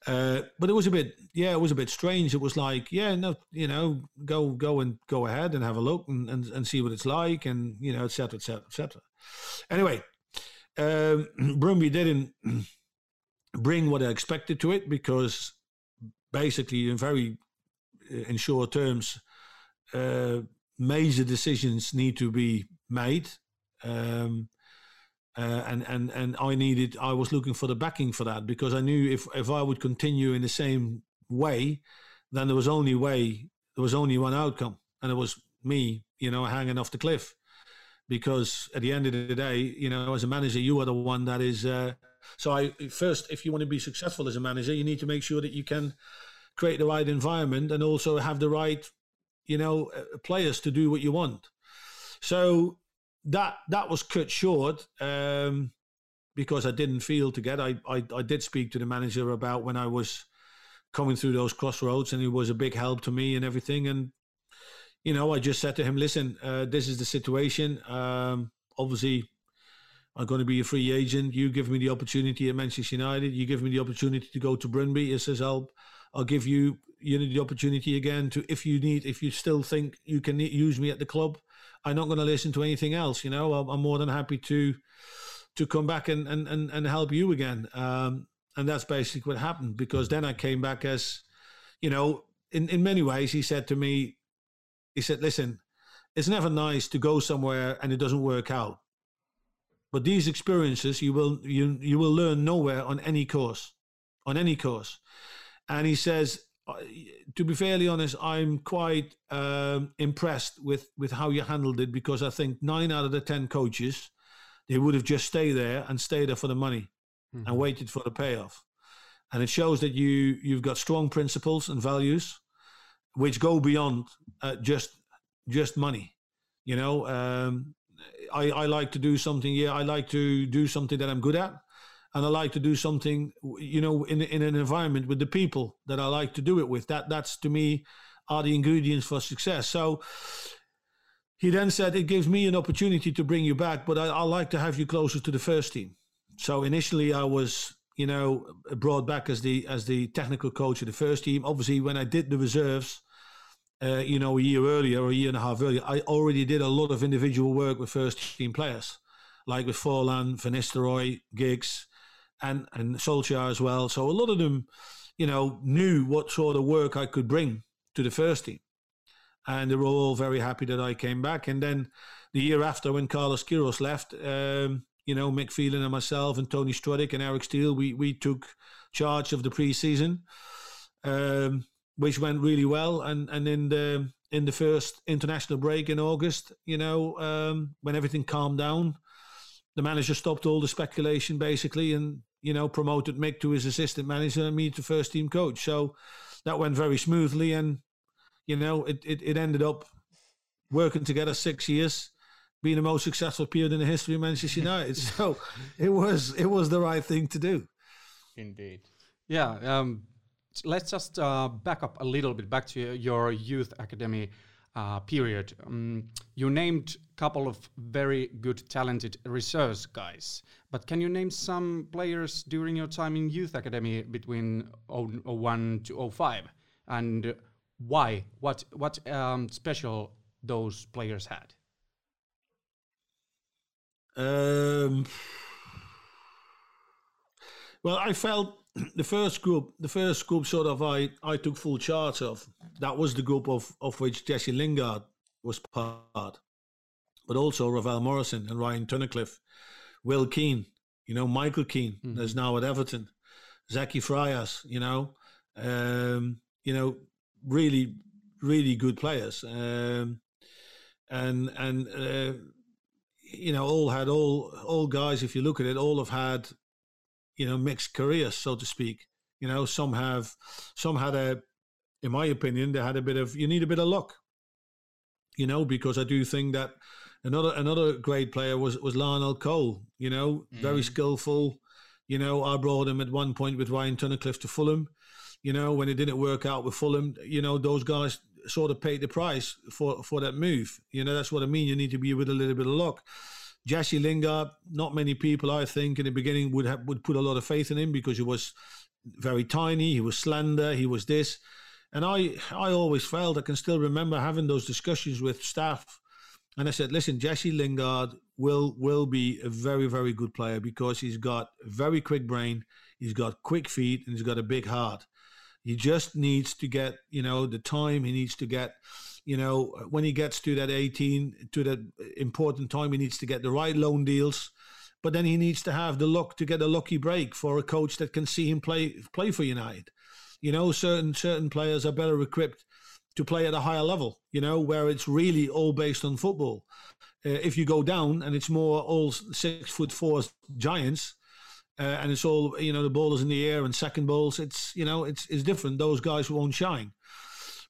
Uh, but it was a bit, yeah, it was a bit strange. It was like, yeah, no, you know, go go and go ahead and have a look and, and, and see what it's like, and you know, etc. etc. etc. Anyway, um, Brøndby didn't bring what I expected to it because basically, in very uh, in short terms, uh, major decisions need to be made. Um, uh, and and and I needed I was looking for the backing for that because I knew if if I would continue in the same way, then there was only way there was only one outcome, and it was me, you know, hanging off the cliff. Because at the end of the day, you know, as a manager, you are the one that is. Uh, so I first, if you want to be successful as a manager, you need to make sure that you can create the right environment and also have the right, you know, uh, players to do what you want. So that that was cut short um, because I didn't feel to get. I, I I did speak to the manager about when I was coming through those crossroads, and he was a big help to me and everything. And you know, I just said to him, "Listen, uh, this is the situation. Um, obviously, I'm going to be a free agent. You give me the opportunity at Manchester United. You give me the opportunity to go to Brøndby. He says, I'll I'll give you you know the opportunity again to if you need if you still think you can use me at the club i'm not going to listen to anything else you know? I'm, more than happy to to come back and and and, and help you again. Um, and that's basically what happened because then i came back as you know in in many ways he said to me he said listen it's never nice to go somewhere and it doesn't work out. But these experiences you will you you will learn nowhere on any course on any course. And he says to be fairly honest, I'm quite um, impressed with with how you handled it because I think nine out of the ten coaches they would have just stayed there and stayed there for the money mm-hmm. and waited for the payoff. And it shows that you you've got strong principles and values, which go beyond uh, just just money. You know, um, I I like to do something. Yeah, I like to do something that I'm good at and I like to do something, you know, in in an environment with the people that I like to do it with. That that's to me are the ingredients for success. So he then said, "It gives me an opportunity to bring you back, but I, I like to have you closer to the first team." So initially, I was, you know, brought back as the as the technical coach of the first team. Obviously, when I did the reserves. Uh, you know, a year earlier or a year and a half earlier, I already did a lot of individual work with first team players, like with Forlan, Ryan Giggs, and and Solskjaer as well. So a lot of them, you know, knew what sort of work I could bring to the first team, and they were all very happy that I came back. And then the year after, when Carlos Queiroz left, um, you know, Mick Phelan and myself and Tony Strudwick and Eric Steele, we we took charge of the preseason, um, which went really well. And and in the in the first international break in August, you know, um, when everything calmed down, the manager stopped all the speculation basically and you know, promoted Mick to his assistant manager and me to first team coach. So that went very smoothly. And, you know, it, it, it ended up working together six years, being the most successful period in the history of Manchester United. so it was it was the right thing to do. Indeed. Yeah. Um, let's just uh, back up a little bit back to your youth academy uh, period. Um, you named a couple of very good, talented reserves guys, but can you name some players during your time in youth academy between 01 to 05 and why? What what um, special those players had? Um, well, I felt the first group, the first group, sort of, I I took full charge of. That was the group of of which Jesse Lingard was part, but also Ravel Morrison and Ryan Tunnicliffe, Will Keane, you know, Michael Keane, mm-hmm. there's now at Everton, Zeki Fryers, you know, um, you know, really, really good players, um, and and uh, you know, all had all all guys. If you look at it, all have had you know mixed careers, so to speak. You know, some have some had a, in my opinion, they had a bit of you need a bit of luck. You know, because I do think that another another great player was was Larnell Cole. You know, mm. very skillful. You know, I brought him at one point with Ryan Tunnicliffe to Fulham. You know, when it didn't work out with Fulham, you know those guys sort of paid the price for for that move. You know, that's what I mean. You need to be with a little bit of luck. Jesse Lingard, not many people, I think, in the beginning would have would put a lot of faith in him because he was very tiny. He was slender. He was this, and I I always felt I can still remember having those discussions with staff, and I said, listen, Jesse Lingard will will be a very very good player because he's got a very quick brain, he's got quick feet, and he's got a big heart. He just needs to get you know the time. He needs to get you know when he gets to that 18 to that important time, he needs to get the right loan deals but then he needs to have the luck to get a lucky break for a coach that can see him play play for United. You know, certain certain players are better equipped to play at a higher level. You know, where it's really all based on football. Uh, if you go down and it's more all six foot four giants, uh, and it's all you know the ball is in the air and second balls, it's you know it's it's different. Those guys won't shine.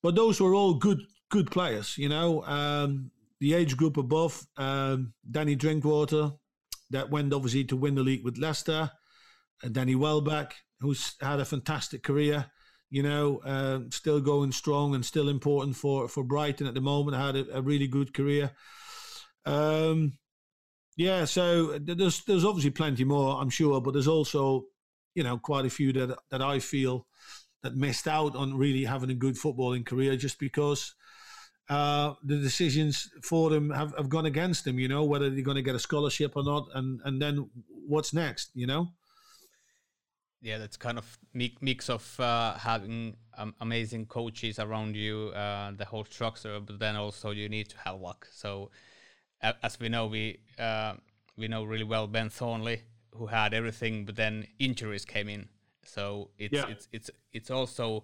But those were all good good players. You know, um, the age group above um, Danny Drinkwater, that went obviously to win the league with Leicester. And Danny Welbeck, who's had a fantastic career, you know, uh, still going strong and still important for, for Brighton at the moment, had a, a really good career. Um, yeah, so there's there's obviously plenty more, I'm sure, but there's also, you know, quite a few that that I feel that missed out on really having a good footballing career just because uh, the decisions for them have, have gone against them, you know, whether they're going to get a scholarship or not. And, and then what's next, you know? Yeah, that's kind of mix of uh, having um, amazing coaches around you, uh, the whole structure, but then also you need to have luck. So, as we know, we uh, we know really well Ben Thornley, who had everything, but then injuries came in. So it's yeah. it's it's it's also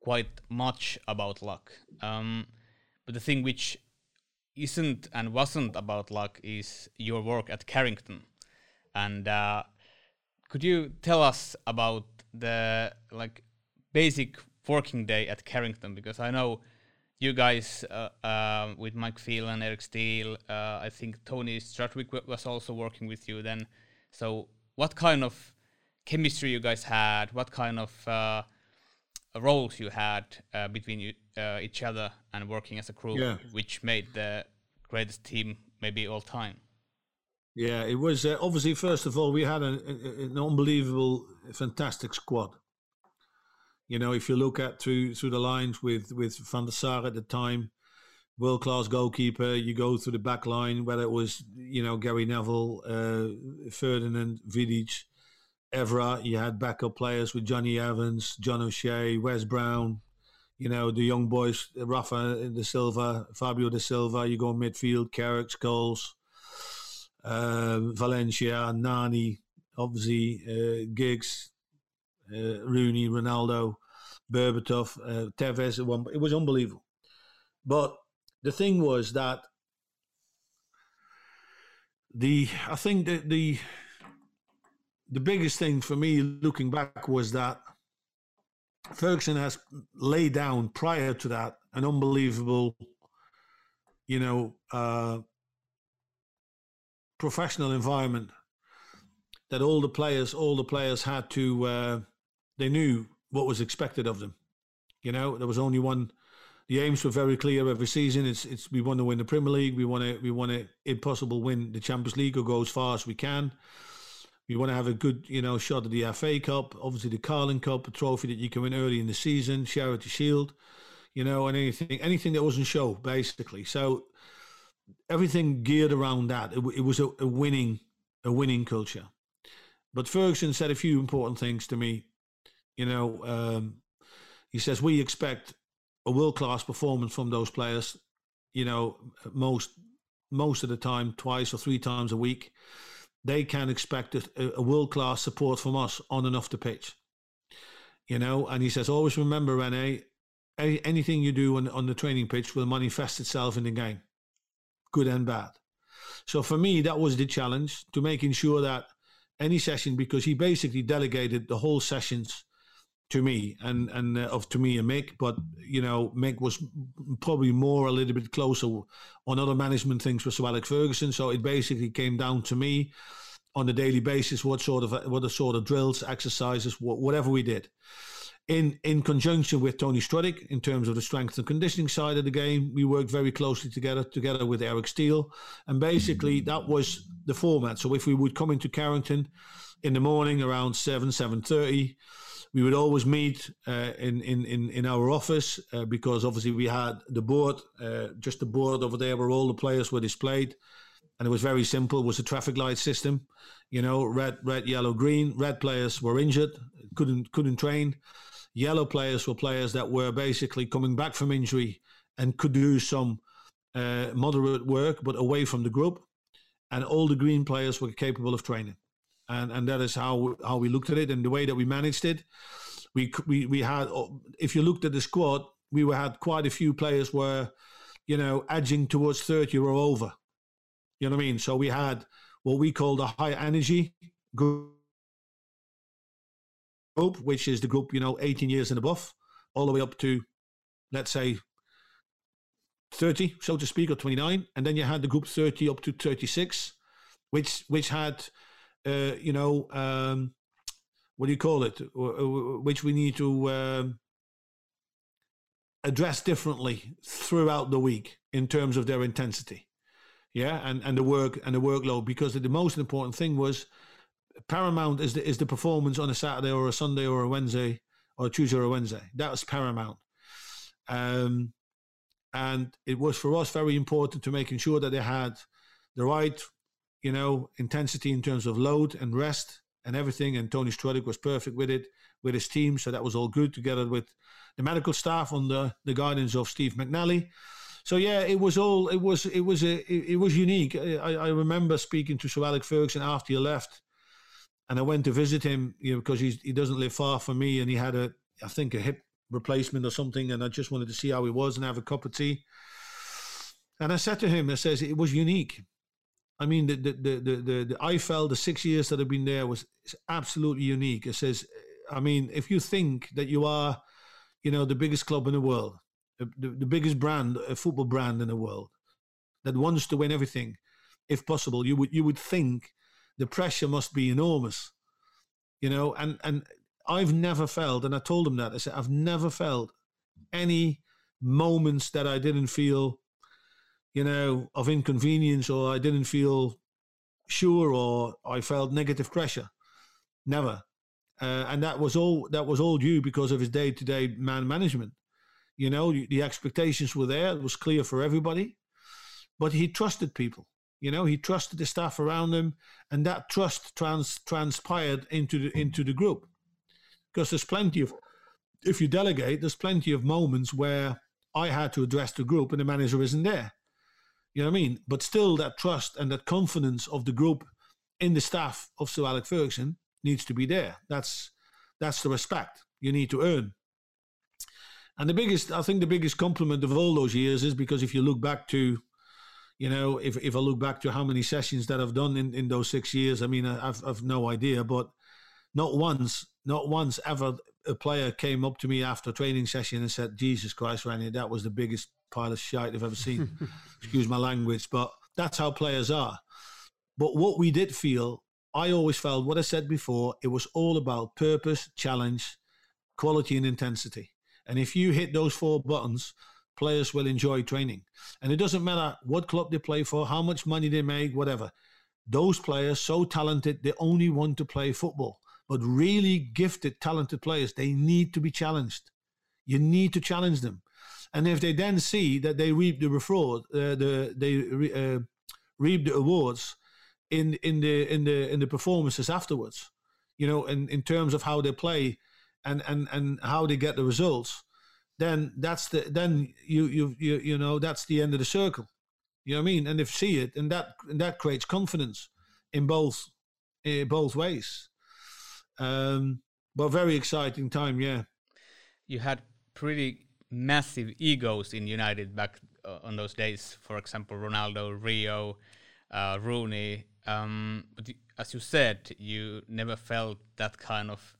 quite much about luck. Um, but the thing which isn't and wasn't about luck is your work at Carrington. And uh, could you tell us about the like basic working day at Carrington? Because I know you guys uh, uh, with Mike Phelan, Eric Steele, uh, I think Tony Strudwick was also working with you then. So what kind of chemistry you guys had? What kind of uh, roles you had uh, between you, uh, each other and working as a crew, yeah. which made the greatest team maybe all time. Yeah, it was uh, obviously first of all we had an, an unbelievable, fantastic squad. You know, if you look at through through the lines with with Van der Sar at the time, world class goalkeeper. You go through the back line, whether it was you know Gary Neville, uh, Ferdinand, Vidic, Evra. You had backup players with Johnny Evans, John O'Shea, Wes Brown. You know the young boys, Rafa da Silva, Fabio da Silva. You go midfield, Carrick, Scholes, uh, Valencia, Nani, obviously uh, Giggs, uh, Rooney, Ronaldo, Berbatov, uh, Tevez. It was unbelievable. But the thing was that the I think that the the biggest thing for me looking back was that Ferguson has laid down prior to that an unbelievable, you know, uh, professional environment that all the players, all the players had to, uh, they knew what was expected of them. You know, there was only one. The aims were very clear every season. It's it's we want to win the Premier League. We want to we want to impossible win the Champions League or go as far as we can. We want to have a good, you know, shot at the FA Cup, obviously the Carling Cup, a trophy that you can win early in the season, Charity Shield, you know, and anything, anything that wasn't show basically. So everything geared around that. It, it was a, a winning, a winning culture. But Ferguson said a few important things to me. You know, um, he says we expect a world class performance from those players. You know, most most of the time, twice or three times a week they can expect a, a world class support from us on and off the pitch. You know, and he says, always remember, Rene, anything you do on, on the training pitch will manifest itself in the game, good and bad. So for me, that was the challenge to making sure that any session, because he basically delegated the whole sessions to me and and uh, of to me and Mick, but you know Mick was probably more a little bit closer on other management things with Sir Alex Ferguson. So it basically came down to me on a daily basis what sort of what the sort of drills, exercises, whatever we did. In in conjunction with Tony Strudwick in terms of the strength and conditioning side of the game, we worked very closely together together with Eric Steele, and basically that was the format. So if we would come into Carrington in the morning around seven seven thirty. We would always meet uh, in, in in in our office uh, because obviously we had the board, uh, just the board over there where all the players were displayed, and it was very simple. It was a traffic light system, you know, red red yellow green. Red players were injured, couldn't couldn't train. Yellow players were players that were basically coming back from injury and could do some uh, moderate work, but away from the group. And all the green players were capable of training, and and that is how how we looked at it and the way that we managed it. We we we had if you looked at the squad, we had quite a few players were, you know, edging towards thirty or over. You know what I mean? So we had what we called a high energy group, which is the group you know 18 years and above, all the way up to, let's say, 30, so to speak, or 29, and then you had the group 30 up to 36, which which had, uh, you know, um, what do you call it? Which we need to um, address differently throughout the week in terms of their intensity, yeah, and and the work and the workload, because the most important thing was paramount is the is the performance on a Saturday or a Sunday or a Wednesday or a Tuesday or a Wednesday. That was paramount. Um, and it was for us very important to making sure that they had the right, you know, intensity in terms of load and rest and everything. And Tony Strudwick was perfect with it, with his team. So that was all good together with the medical staff under the guidance of Steve McNally. So yeah, it was all it was it was a, it, it was unique. I, I remember speaking to Sir Alex Ferguson after he left, and I went to visit him, you know, because he's, he doesn't live far from me, and he had a I think a hip replacement or something, and I just wanted to see how he was and have a cup of tea. And I said to him, I says it was unique. I mean, the the the the, the, IFL, the six years that I've been there was absolutely unique. It says, I mean, if you think that you are, you know, the biggest club in the world, the, the, the biggest brand, a football brand in the world, that wants to win everything, if possible, you would you would think the pressure must be enormous, you know, and and I've never felt, and I told him that I said I've never felt any moments that I didn't feel, you know, of inconvenience or I didn't feel sure or I felt negative pressure. Never, uh, and that was all. That was all due because of his day-to-day man management. You know, the expectations were there. It was clear for everybody, but he trusted people. You know, he trusted the staff around him, and that trust trans transpired into the into the group because there's plenty of if you delegate, there's plenty of moments where I had to address the group and the manager isn't there. You know what I mean? But still, that trust and that confidence of the group in the staff of Sir Alex Ferguson needs to be there. That's that's the respect you need to earn. And the biggest, I think, the biggest compliment of all those years is because if you look back to, you know, if if I look back to how many sessions that I've done in in those six years, I mean, I've I've no idea, but not once not once ever a player came up to me after a training session and said, Jesus Christ, Randy, that was the biggest pile of shite I've ever seen. Excuse my language, but that's how players are. But what we did feel, I always felt what I said before, it was all about purpose, challenge, quality, and intensity. And if you hit those four buttons, players will enjoy training. And it doesn't matter what club they play for, how much money they make, whatever. Those players, so talented, they only want to play football. But really gifted, talented players, they need to be challenged. You need to challenge them. And if they then see that they reap the reward, uh, the they uh, reap the awards in in the in the in the performances afterwards, you know, in, in terms of how they play and and and how they get the results, then that's the then you you you you know that's the end of the circle. You know what I mean? And if see it, and that and that creates confidence in both in both ways. Um, but very exciting time, yeah. You had pretty massive egos in United back uh, on those days. For example, Ronaldo, Rio, uh, Rooney. Um, but as you said, you never felt that kind of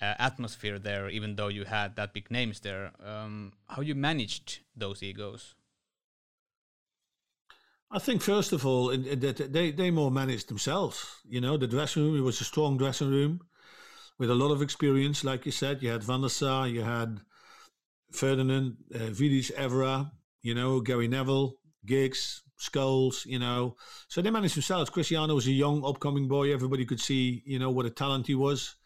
uh, atmosphere there, even though you had that big names there. Um, how you managed those egos? I think first of all, that they they more managed themselves. You know, the dressing room it was a strong dressing room with a lot of experience. Like you said, you had Van der Sar, you had Ferdinand, uh, Vidic, Evra, you know, Gary Neville, Giggs, Scholes, you know. So they managed themselves. Cristiano was a young, upcoming boy. Everybody could see, you know, what a talent he was,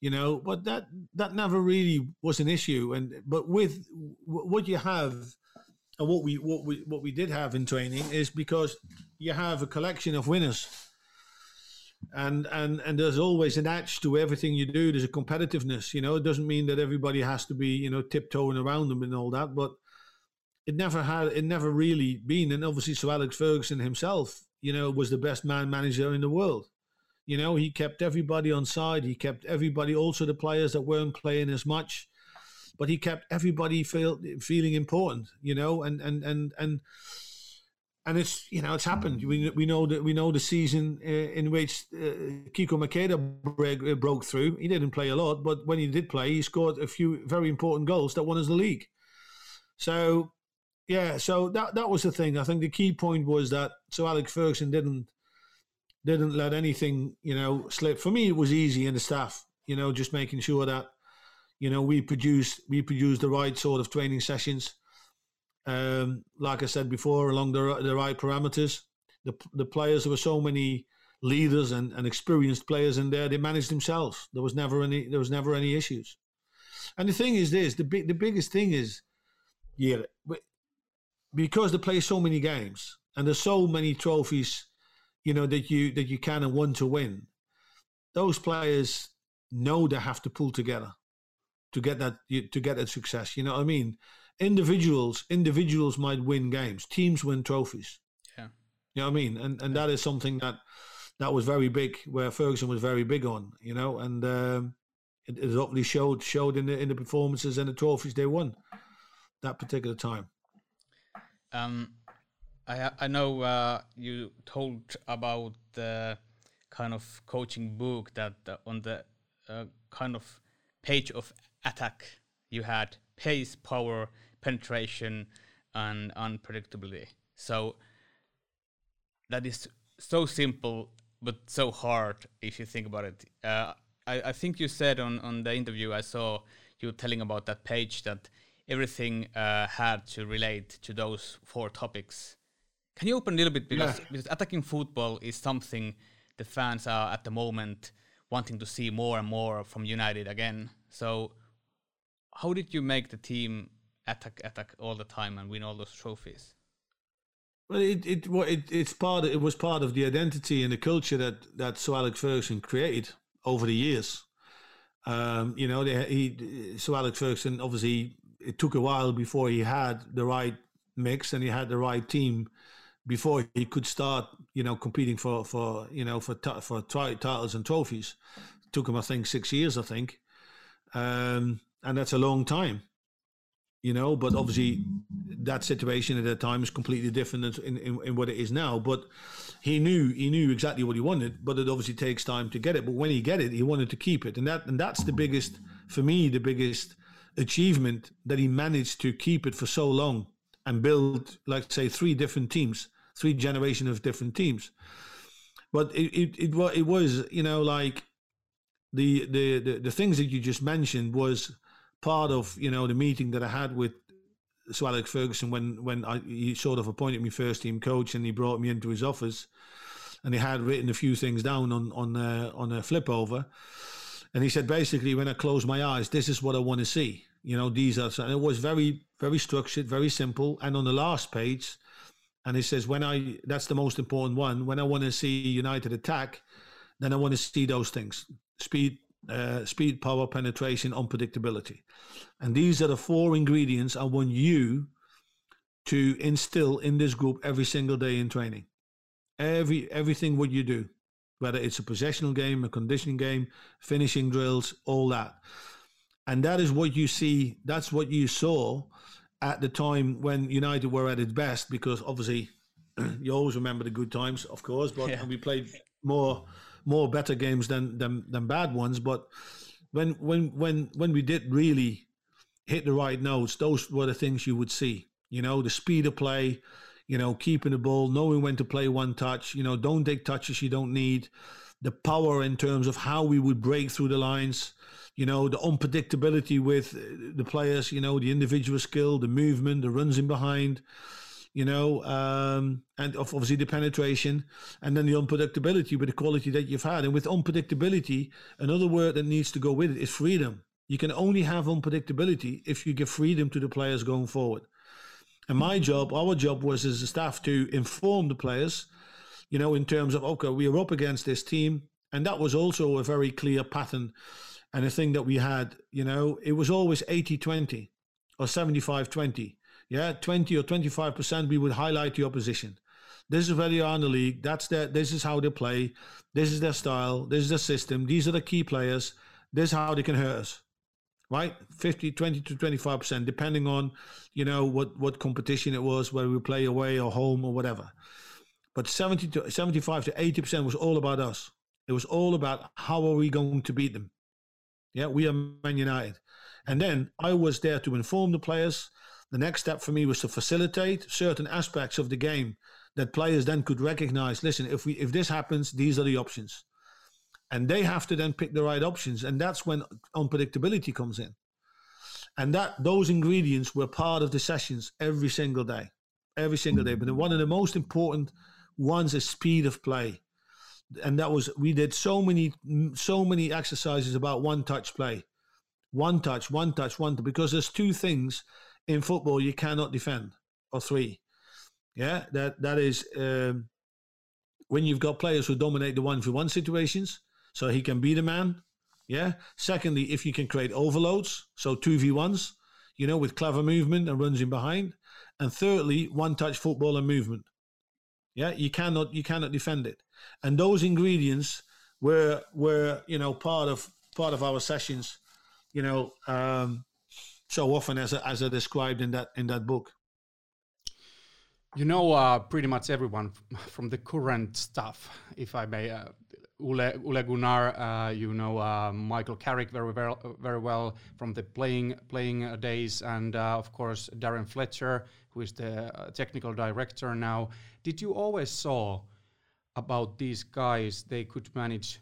you know. But that that never really was an issue. And but with what you have, and what we what we what we did have in training is because you have a collection of winners. And and and there's always an edge to everything you do. There's a competitiveness, you know. It doesn't mean that everybody has to be, you know, tiptoeing around them and all that, but it never had it never really been and obviously Sir Alex Ferguson himself you know was the best man manager in the world you know he kept everybody on side he kept everybody also the players that weren't playing as much but he kept everybody feel, feeling important you know and and and and and it's you know it's happened. We, we know that we know the season uh, in which uh, Kiko Macheda break, uh, broke through. He didn't play a lot, but when he did play, he scored a few very important goals that won us the league. So yeah, so that that was the thing. I think the key point was that so Alex Ferguson didn't didn't let anything, you know, slip. For me, it was easy in the staff, you know, just making sure that, you know, we produced we produced the right sort of training sessions. Um, like I said before, along the the right parameters. The the players there were so many leaders and, and experienced players in there. They managed themselves. There was never any there was never any issues. And the thing is this: the big the biggest thing is, yeah, because they play so many games and there's so many trophies, you know, that you that you kind of want to win. Those players know they have to pull together to get that to get that success. You know what I mean? Individuals individuals might win games, teams win trophies. Yeah, you know what I mean? And and that is something that that was very big, where Ferguson was very big on. You know, and um, it, it obviously showed showed in the in the performances and the trophies they won that particular time. Um, I I know uh, you told about the kind of coaching book that uh, on the uh, kind of page of attack you had pace, power, penetration, and unpredictability. So that is so simple but so hard if you think about it. Uh, I, I think you said on, on the interview I saw you telling about that page that everything uh, had to relate to those four topics. Can you open a little bit because, yeah. because attacking football is something the fans are at the moment wanting to see more and more from United again. So, how did you make the team attack attack all the time and win all those trophies? Well, it it it it's part of, it was part of the identity and the culture that that Sir Alex Ferguson created over the years. Um, you know, they, he Sir Alex Ferguson obviously it took a while before he had the right mix and he had the right team before he could start, you know, competing for for you know for for t- titles and trophies. It took him, I think, six years. I think, um, and that's a long time, you know. But obviously, that situation at that time is completely different in, in, in what it is now. But he knew he knew exactly what he wanted. But it obviously takes time to get it. But when he get it, he wanted to keep it, and that and that's the biggest for me. The biggest achievement that he managed to keep it for so long and build, like say, three different teams, three generation of different teams. But it it it, it was you know like the, the the the things that you just mentioned was part of you know the meeting that I had with Sir Alex Ferguson when when I, he sort of appointed me first team coach and he brought me into his office and he had written a few things down on on uh, on a flip over and he said basically when I close my eyes, this is what I want to see. You know, these are and it was very very structured, very simple. And on the last page, and he says when I that's the most important one. When I want to see United attack, then I want to see those things: speed, uh, speed, power, penetration, unpredictability. And these are the four ingredients I want you to instill in this group every single day in training. Every everything what you do whether it's a possessional game, a conditioning game, finishing drills, all that. And that is what you see, that's what you saw at the time when United were at its best, because obviously you always remember the good times, of course, but yeah. we played more more better games than, than than bad ones. But when when when when we did really hit the right notes, those were the things you would see. You know, the speed of play, you know, keeping the ball, knowing when to play one touch, you know, don't take touches you don't need, the power in terms of how we would break through the lines, you know, the unpredictability with the players, you know, the individual skill, the movement, the runs in behind, you know, um, and obviously the penetration, and then the unpredictability with the quality that you've had. And with unpredictability, another word that needs to go with it is freedom. You can only have unpredictability if you give freedom to the players going forward. And my job, our job was as a staff to inform the players, you know, in terms of, okay, we are up against this team. And that was also a very clear pattern and a thing that we had, you know, it was always 80 20 or 75 20 yeah, 20 or 25%, we would highlight the opposition. This is where they are in the league. That's their, this is how they play. This is their style. This is their system. These are the key players. This is how they can hurt us. Right? 50, 20 to 25%, depending on, you know, what, what competition it was, whether we play away or home or whatever. But 70 to 75 to 80% was all about us. It was all about how are we going to beat them. Yeah, we are Man United. And then I was there to inform the players the next step for me was to facilitate certain aspects of the game that players then could recognize. Listen, if we if this happens, these are the options, and they have to then pick the right options, and that's when unpredictability comes in. And that those ingredients were part of the sessions every single day, every single day. But mm-hmm. one of the most important ones is speed of play, and that was we did so many so many exercises about one touch play, one touch, one touch, one touch, because there's two things in football you cannot defend or three. Yeah, that that is um, when you've got players who dominate the one for one situations, so he can be the man. Yeah. Secondly, if you can create overloads, so two v ones, you know, with clever movement and runs in behind. And thirdly, one touch football and movement. Yeah, you cannot you cannot defend it. And those ingredients were were you know part of part of our sessions. You know, um, so often as as I described in that in that book. You know, uh, pretty much everyone from the current stuff, if I may. Uh, Ole, Ole Gunnar, uh, you know uh, Michael Carrick very well, very well from the playing playing days, and uh, of course Darren Fletcher, who is the uh, technical director now. Did you always saw about these guys they could manage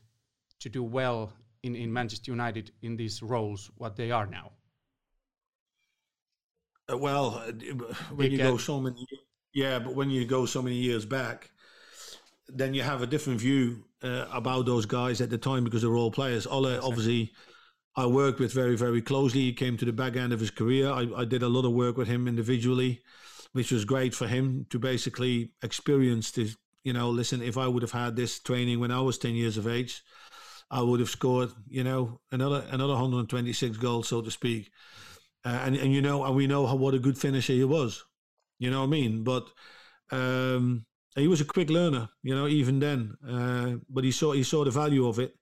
to do well in, in Manchester United in these roles what they are now? Uh, well, uh, when you go so many, yeah, but when you go so many years back, then you have a different view uh, about those guys at the time because they're all players. Ole, exactly. obviously, I worked with very, very closely. He came to the back end of his career. I, I did a lot of work with him individually, which was great for him to basically experience this. You know, listen, if I would have had this training when I was 10 years of age, I would have scored, you know, another another 126 goals, so to speak. Uh, and and you know, and we know how what a good finisher he was. You know what I mean? But um, he was a quick learner. You know, even then. Uh, but he saw he saw the value of it.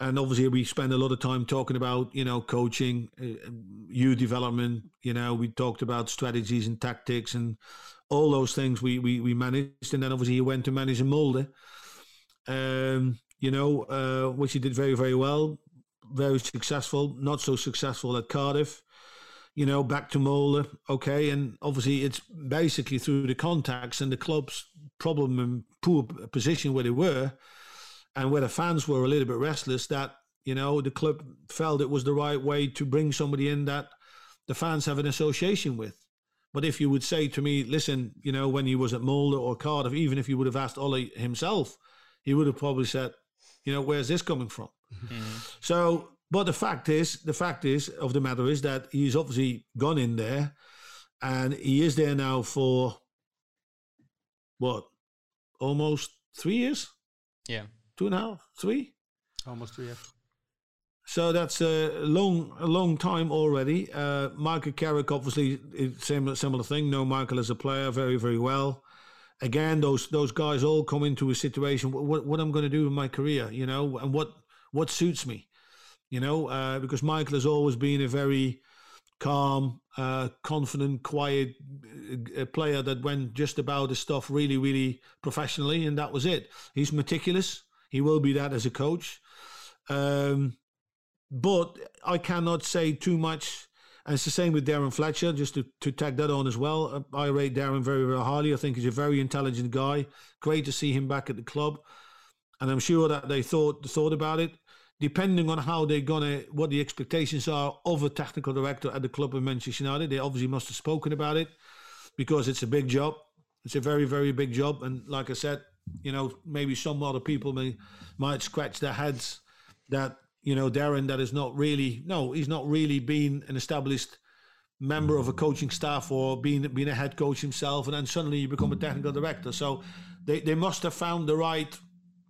And obviously, we spend a lot of time talking about you know coaching, uh, youth development. You know, we talked about strategies and tactics and all those things we we, we managed. And then obviously, he went to manage in Molde. Um, you know, uh, which he did very very well, very successful. Not so successful at Cardiff you know, back to Molde, okay, and obviously it's basically through the contacts and the club's problem and poor position where they were, and where the fans were a little bit restless, that you know the club felt it was the right way to bring somebody in that the fans have an association with. But if you would say to me, listen, you know, when he was at Molde or Cardiff, even if you would have asked Ole himself, he would have probably said, you know, where's this coming from? Mm-hmm. So but the fact is, the fact is of the matter is that he's obviously gone in there, and he is there now for what, almost three years? Yeah, two and a half, three, almost three years. So that's a long, a long time already. Uh, Michael Carrick, obviously, similar, similar thing. Know Michael as a player very, very well. Again, those those guys all come into a situation. What, what I'm going to do in my career, you know, and what what suits me you know, uh, because Michael has always been a very calm, uh, confident, quiet uh, player that went just about his stuff really, really professionally, and that was it. He's meticulous. He will be that as a coach. Um, but I cannot say too much. And it's the same with Darren Fletcher, just to, to tag that on as well. I rate Darren very, very highly. I think he's a very intelligent guy. Great to see him back at the club. And I'm sure that they thought thought about it depending on how they're gonna what the expectations are of a technical director at the club of Manchester United. They obviously must have spoken about it because it's a big job. It's a very very big job, and like I said, you know, maybe some other people may might scratch their heads that you know Darren that is not really no, he's not really been an established member of a coaching staff or being being a head coach himself, and then suddenly you become a technical director. So they, they must have found the right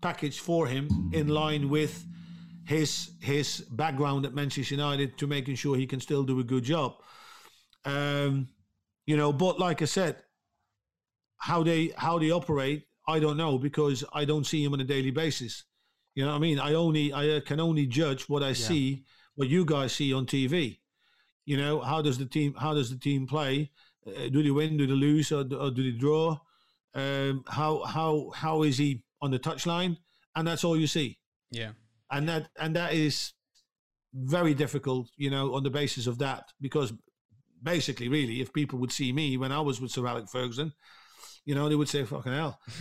package for him in line with his his background at Manchester United to making sure he can still do a good job. Um, you know, but like I said, how they how they operate, I don't know because I don't see him on a daily basis. You know what I mean? I only I can only judge what I yeah. see, what you guys see on TV. You know, how does the team how does the team play? Uh, do they win? Do they lose? Or, or do they draw? Um, how how how is he on the touchline? And that's all you see. Yeah, and that and that is very difficult, you know, on the basis of that because basically, really, if people would see me when I was with Sir Alex Ferguson, you know, they would say, "Fucking hell!"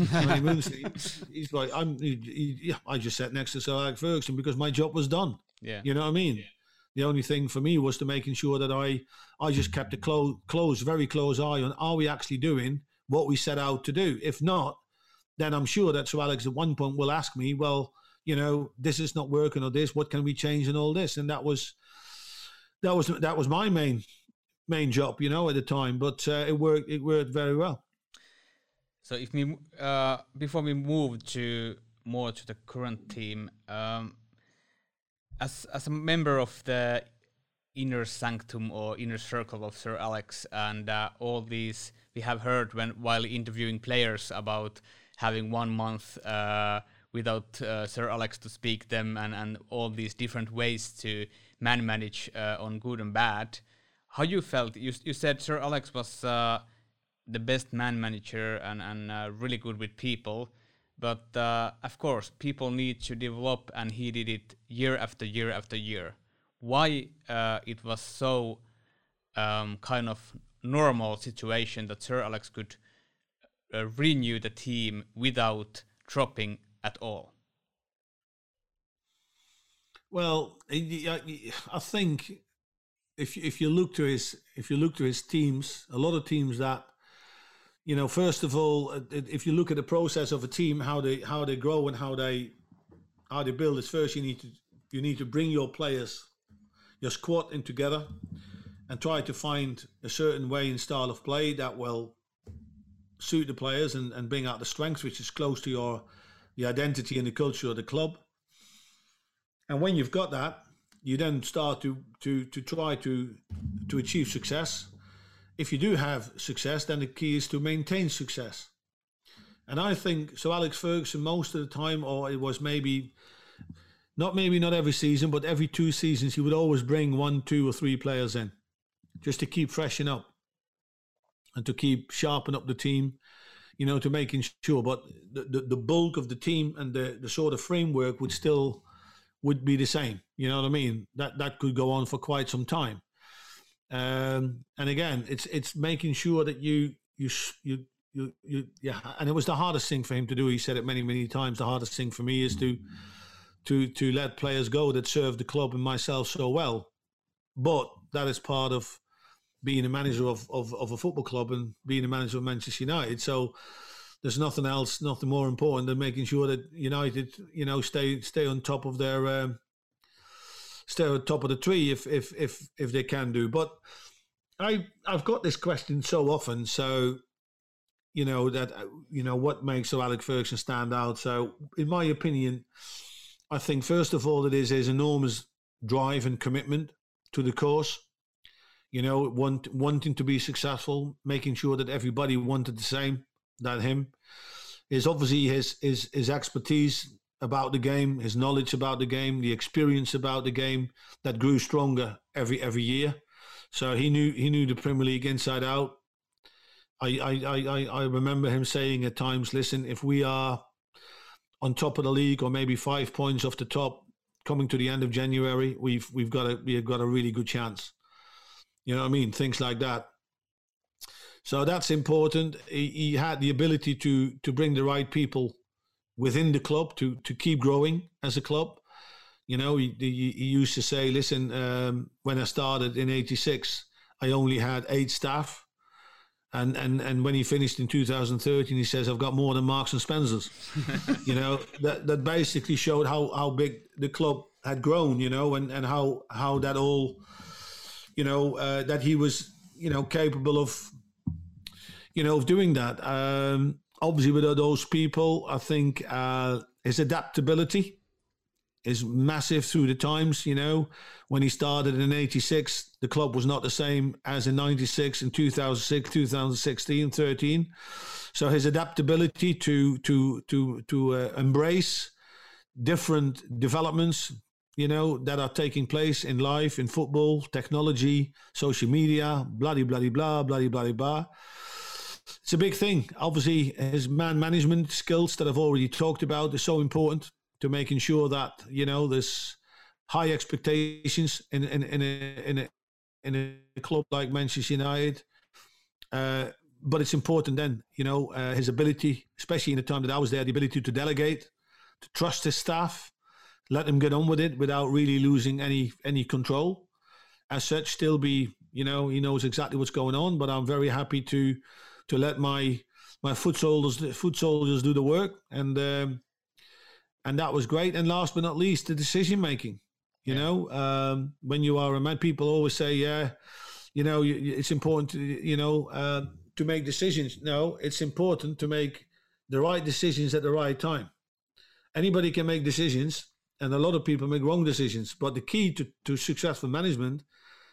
he's like, "I'm." He, he, yeah, I just sat next to Sir Alex Ferguson because my job was done. Yeah, you know what I mean. Yeah. The only thing for me was to making sure that I, I just kept a close, close, very close eye on are we actually doing what we set out to do. If not, then I'm sure that Sir Alex at one point will ask me, well, you know, this is not working or this, what can we change and all this? And that was, that was, that was my main, main job, you know, at the time, but uh, it worked, it worked very well. So if we, uh, before we move to more to the current team, um, as as a member of the inner sanctum or inner circle of Sir Alex, and uh, all these we have heard when while interviewing players about having one month uh, without uh, Sir Alex to speak them, and and all these different ways to man manage uh, on good and bad. How you felt? You you said Sir Alex was uh, the best man manager and and uh, really good with people but uh, of course, people need to develop, and he did it year after year after year. Why uh, it was so um, kind of normal situation that Sir Alex could renew the team without dropping at all? Well, I think if if you look to his if you look to his teams, a lot of teams that you know, first of all, uh, if you look at the process of a team, how they how they grow and how they how they build is first you need to you need to bring your players, your squad in together, and try to find a certain way and style of play that will suit the players and, and bring out the strengths which is close to your the identity and the culture of the club. And when you've got that, you then start to to to try to to achieve success if you do have success, then the key is to maintain success. And I think so. Alex Ferguson, most of the time, or it was maybe not maybe not every season, but every two seasons, he would always bring one, two, or three players in just to keep freshen up and to keep sharpen up the team, you know, to making sure. But the, the, the bulk of the team and the, the sort of framework would still would be the same. You know what I mean? That that could go on for quite some time. Um, and again, it's it's making sure that you you you you you yeah. And it was the hardest thing for him to do. He said it many many times. The hardest thing for me is to to to let players go that serve the club and myself so well. But that is part of being a manager of, of, of a football club and being a manager of Manchester United. So there's nothing else, nothing more important than making sure that United, you know, stay stay on top of their um, stay on top of the tree if if if if they can do. But I I've got this question so often, so you know that uh, you know what makes Sir Alex Ferguson stand out. So in my opinion, I think first of all it is his enormous drive and commitment to the course. You know, want, wanting to be successful, making sure that everybody wanted the same that him. Is obviously his his his expertise about the game, his knowledge about the game, the experience about the game that grew stronger every every year. So he knew he knew the Premier League inside out. I I, I, I remember him saying at times, listen, if we are on top of the league or maybe five points off the top coming to the end of January, we've we've got a we've got a really good chance. You know what I mean? Things like that. So that's important. He, he had the ability to to bring the right people within the club to to keep growing as a club. You know, he, he, he used to say, "Listen, um, when I started in '86, I only had eight staff, And, and and when he finished in 2013, he says, "I've got more than Marks and Spencers." you know that that basically showed how how big the club had grown. You know, and and how how that all, you know, uh, that he was you know capable of, you know, of doing that. Um, obviously, with those people, I think uh, his adaptability is massive through the times. You know, when he started in '86, the club was not the same as in '96, in 2006, 2016, 13. So his adaptability to to to to uh, embrace different developments, you know, that are taking place in life, in football, technology, social media, bloody bloody blah, bloody bloody blah. Blah blah. It's a big thing. Obviously, his man management skills that I've already talked about is so important to making sure that you know there's high expectations in in in a in a, in a club like Manchester United. Uh, but it's important then, you know, uh, his ability, especially in the time that I was there, the ability to delegate, to trust his staff, let them get on with it without really losing any any control. As such, still be, you know, he knows exactly what's going on. But I'm very happy to to let my my foot soldiers foot soldiers do the work, and um, and that was great. And last but not least, the decision making. You yeah. know, um, when you are a man, people always say, yeah, you know, it's important to you know uh, to make decisions. No, it's important to make the right decisions at the right time. Anybody can make decisions, and a lot of people make wrong decisions. But the key to, to successful management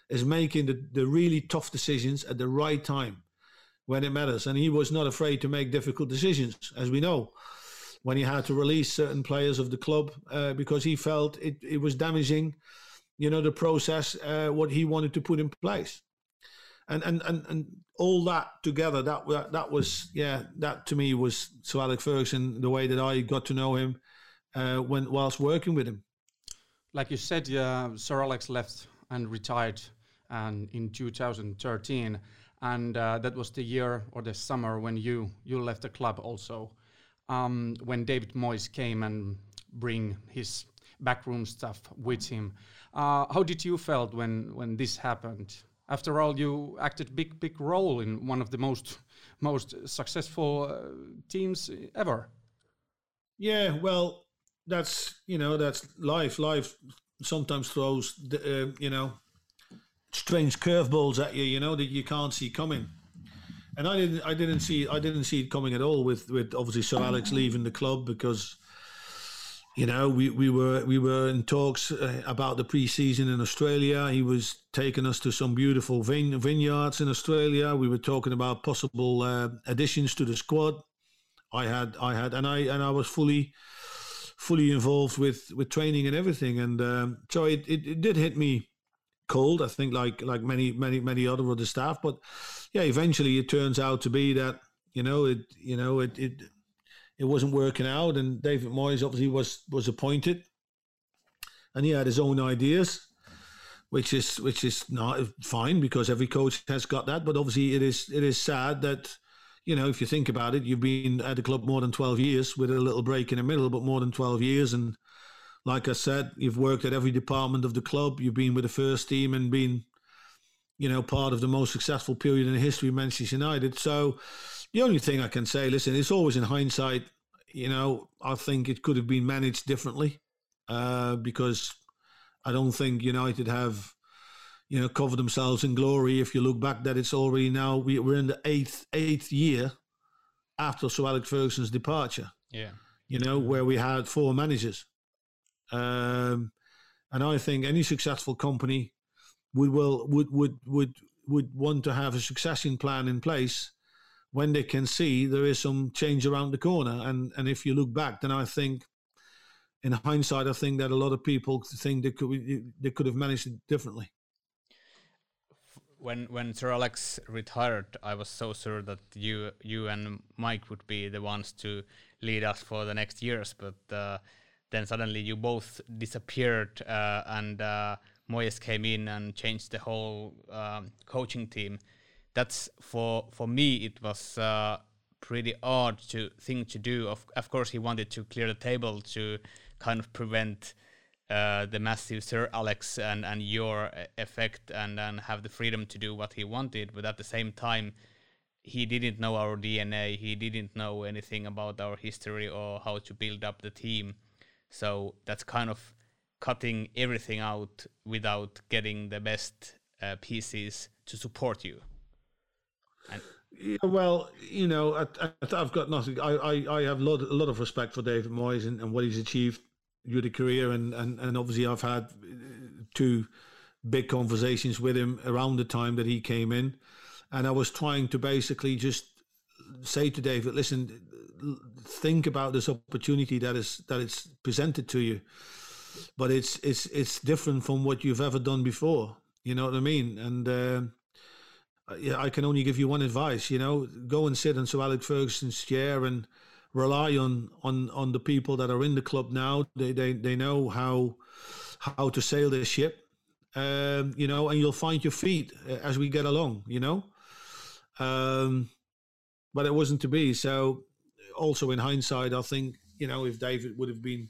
is making the, the really tough decisions at the right time when it matters. And he was not afraid to make difficult decisions, as we know when he had to release certain players of the club uh, because he felt it, it was damaging, you know, the process, uh, what he wanted to put in place. And, and, and, and all that together, that, that that was, yeah, that to me was Sir Alex Ferguson, the way that I got to know him uh, when whilst working with him. Like you said, uh, Sir Alex left and retired and in 2013 and uh, that was the year or the summer when you you left the club also um, when David Moyes came and bring his backroom stuff with him. Uh, how did you felt when when this happened? After all, you acted big big role in one of the most most successful uh, teams ever. Yeah, well, that's you know that's life. Life sometimes throws uh, you know strange curveballs at you, you know that you can't see coming. And I didn't I didn't see I didn't see it coming at all with with obviously Sir Alex leaving the club because you know we, we were we were in talks uh, about the pre-season in Australia. He was taking us to some beautiful vine, vineyards in Australia. We were talking about possible uh, additions to the squad. I had I had and I and I was fully fully involved with with training and everything. And um, so it, it, it did hit me cold I think like like many many many other other staff. But yeah, eventually it turns out to be that you know it you know it it it wasn't working out, and David Moyes obviously was was appointed, and he had his own ideas, which is which is not fine because every coach has got that. But obviously, it is it is sad that you know if you think about it, you've been at the club more than twelve years with a little break in the middle, but more than twelve years, and like I said, you've worked at every department of the club. You've been with the first team and been you know, part of the most successful period in the history of Manchester United. So the only thing I can say, listen, it's always in hindsight, you know, I think it could have been managed differently uh, because I don't think United have, you know, covered themselves in glory. If you look back, that it's already now we, we're in the eighth eighth year after Sir Alex Ferguson's departure. Yeah, you know, where we had four managers, um, and I think any successful company would will would would would would want to have a succession plan in place when they can see there is some change around the corner. And and if you look back, then I think, in hindsight, I think that a lot of people think they could they could have managed it differently. When when Sir Alex retired, I was so sure that you you and Mike would be the ones to lead us for the next years, but uh, then suddenly you both disappeared uh, and. Uh, Moyes came in and changed the whole um, coaching team. That's for for me. It was uh, pretty odd to thing to do. Of of course, he wanted to clear the table to kind of prevent uh, the massive Sir Alex and and your effect and and have the freedom to do what he wanted. But at the same time, he didn't know our DNA. He didn't know anything about our history or how to build up the team. So that's kind of cutting everything out without getting the best uh, pieces to support you. And yeah, well, you know, I, have got nothing. I, I, I have a lot, a lot of respect for David Moyes and, and what he's achieved through the career, and, and, and obviously I've had two big conversations with him around the time that he came in and I was trying to basically just say to David, listen, think about this opportunity that is that it's presented to you, but it's it's it's different from what you've ever done before. You know what I mean? And uh, yeah, I can only give you one advice. You know, go and sit in Sir Alex Ferguson's chair and rely on on on the people that are in the club now. They they they know how how to sail the ship. Um, you know, and you'll find your feet uh, as we get along. You know. Um, but it wasn't to be. So, also in hindsight, I think you know if David would have been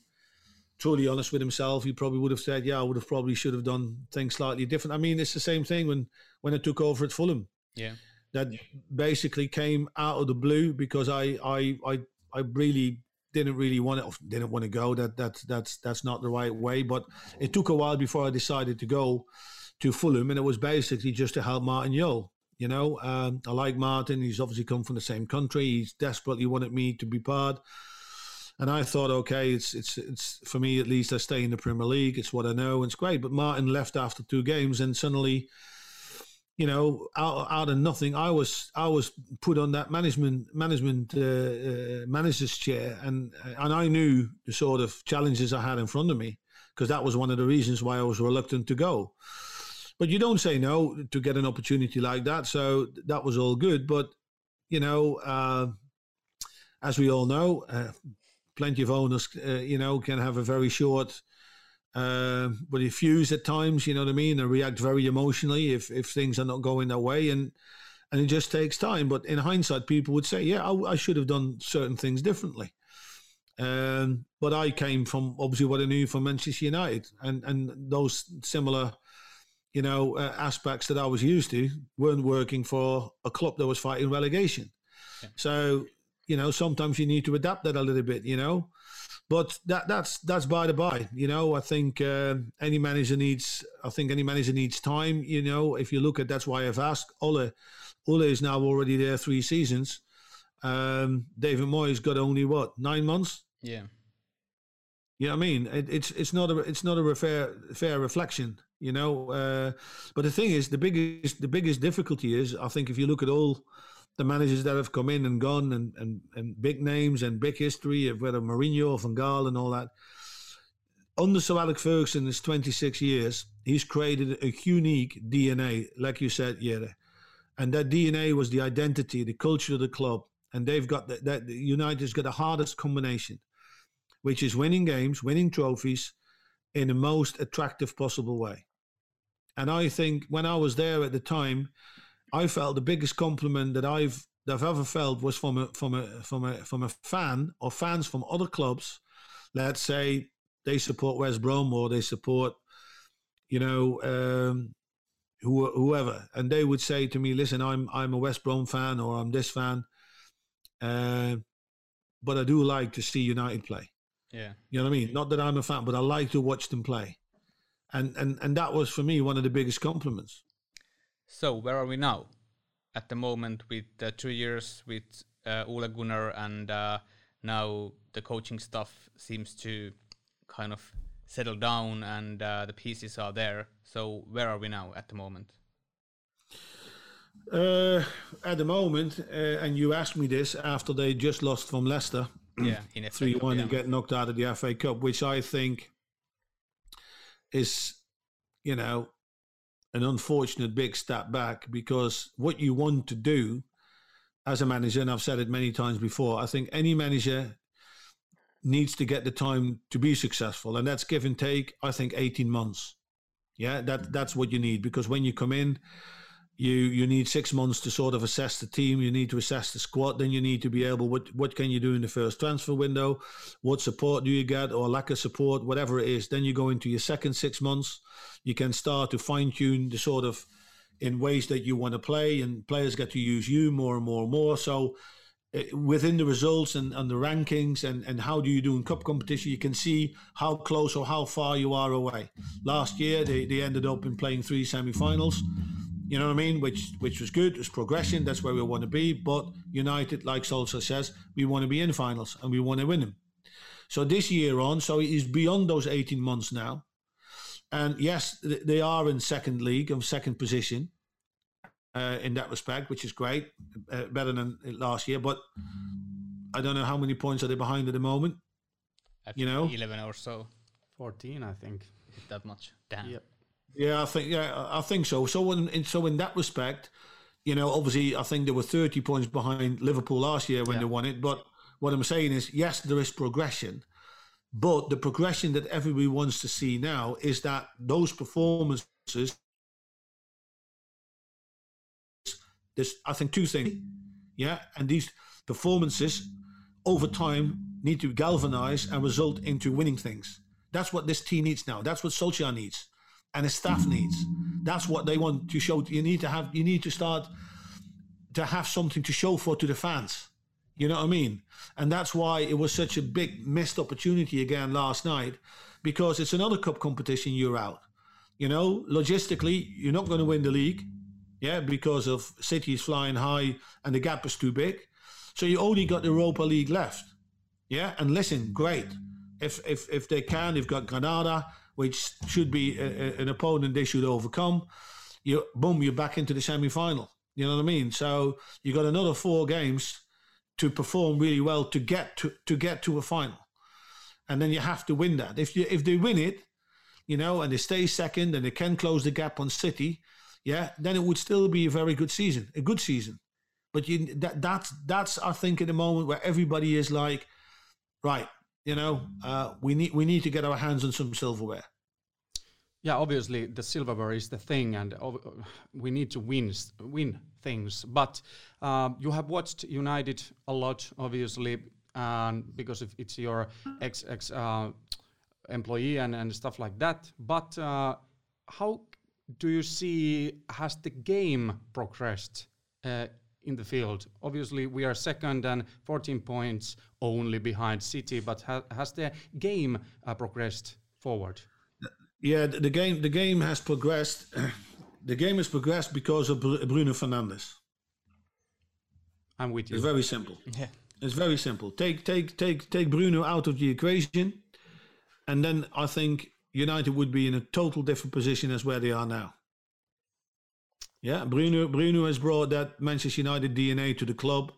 truly honest with himself, he probably would have said, "Yeah, I would have probably should have done things slightly different." I mean, it's the same thing when when I took over at Fulham. Yeah, that basically came out of the blue because I I I I really didn't really want to didn't want to go. That that's that's that's not the right way. But it took a while before I decided to go to Fulham, and it was basically just to help Martin. You know, um, I like Martin. He's obviously come from the same country. He's desperately wanted me to be part. And I thought, okay, it's it's it's for me at least. I stay in the Premier League. It's what I know. It's great. But Martin left after two games, and suddenly, you know, out, out of nothing, I was I was put on that management management uh, uh, manager's chair, and and I knew the sort of challenges I had in front of me because that was one of the reasons why I was reluctant to go. But you don't say no to get an opportunity like that. So that was all good. But, you know, uh, as we all know, uh, plenty of owners, uh, you know, can have a very short, uh, but they fuse at times, you know what I mean, and react very emotionally if, if things are not going their way. And, and it just takes time. But in hindsight, people would say, yeah, I, I should have done certain things differently. Um, but I came from obviously what I knew from Manchester United, and and those similar you know, uh, aspects that I was used to weren't working for a club that was fighting relegation. Yeah. So, you know, sometimes you need to adapt that a little bit, you know. But that that's that's by the by, you know. I think uh, any manager needs. I think any manager needs time. You know, if you look at that's why I've asked Ole. Ole is now already there three seasons. Um, David Moyes got only what nine months. Yeah. You know what I mean? It, it's it's not a it's not a fair fair reflection you know. Uh, but the thing is, the biggest the biggest difficulty is, I think, if you look at all the managers that have come in and gone, and and, and big names and big history of whether Mourinho or Van Gaal and all that. Under Sir Alex Ferguson, his 26 years, he's created a unique DNA, like you said, yeah. And that DNA was the identity, the culture of the club. And they've got that, that United's got the hardest combination, which is winning games, winning trophies in the most attractive possible way. And I think when I was there at the time, I felt the biggest compliment that I've that I've ever felt was from a from a from a from a fan or fans from other clubs. Let's say they support West Brom or they support, you know, um, who, whoever, and they would say to me, "Listen, I'm I'm a West Brom fan or I'm this fan, uh, but I do like to see United play." Yeah, you know what I mean. Not that I'm a fan, but I like to watch them play and and and that was for me one of the biggest compliments. So where are we now? At the moment, with uh, two years with uh, Ole Gunnar, and uh, now the coaching stuff seems to kind of settle down, and uh, the pieces are there. So where are we now at the moment? Uh, at the moment, uh, and you asked me this after they just lost from Leicester, yeah, in three one, yeah. and get knocked out of the FA Cup, which I think is, you know, an unfortunate big step back because what you want to do as a manager, and I've said it many times before, I think any manager needs to get the time to be successful, and that's give and take. I think eighteen months. Yeah, that mm. that's what you need because when you come in, you you need six months to sort of assess the team. You need to assess the squad. Then you need to be able what what can you do in the first transfer window? What support do you get or lack of support, whatever it is. Then you go into your second six months. You can start to fine tune the sort of in ways that you want to play, and players get to use you more and more and more. So uh, within the results and, and the rankings and, and how do you do in cup competition, you can see how close or how far you are away. Last year, they, they ended up in playing three semi-finals. You know what I mean? Which which was good. It was progression. That's where we want to be. But United, like Solskjaer says, we want to be in finals and we want to win them. So this year on, so he's beyond those 18 months now. And yes, they are in second league of second position uh, in that respect, which is great, uh, better than last year. But I don't know how many points are they behind at the moment. you know, 11 or so. 14, I think. That much. Damn. Yep. Yeah, I think yeah, I think so. So in, so in that respect, you know, obviously, I think they were 30 points behind Liverpool last year when yeah. they won it. But what I'm saying is, yes, there is progression. But the progression that everybody wants to see now is that those performances, there's, I think, two things. Yeah. And these performances over time need to galvanize and result into winning things. That's what this team needs now. That's what Solskjaer needs and the staff needs. That's what they want to show. You need to have. You need to start to have something to show for to the fans. You know what I mean? And that's why it was such a big missed opportunity again last night, because it's another cup competition. You're out. You know, logistically, you're not going to win the league, yeah, because of City is flying high and the gap is too big. So you only got the Europa League left, yeah. And listen, great. If if if they can, they've got Granada, which should be a, a, an opponent they should overcome. You boom, you're back into the semi final. You know what I mean? So you got another four games to perform really well to get to to get to a final, and then you have to win that. If you if they win it, you know, and they stay second and they can close the gap on City, yeah, then it would still be a very good season, a good season. But you that that's that's I think at the moment where everybody is like, right, you know, uh, we need we need to get our hands on some silverware. Yeah, obviously the silverware is the thing, and we need to win win things. But um, you have watched United a lot, obviously, and because it's your ex ex uh, employee and, and stuff like that. But uh, how do you see has the game progressed uh, in the field? Obviously, we are second and 14 points only behind City, but ha has the game uh, progressed forward? Yeah, the, the game the game has progressed. the game has progressed because of Bruno Fernandes. I'm with you. It's very simple. Yeah. It's very simple. Take take take take Bruno out of the equation, and then I think United would be in a total different position as where they are now. Yeah, Bruno Bruno has brought that Manchester United DNA to the club.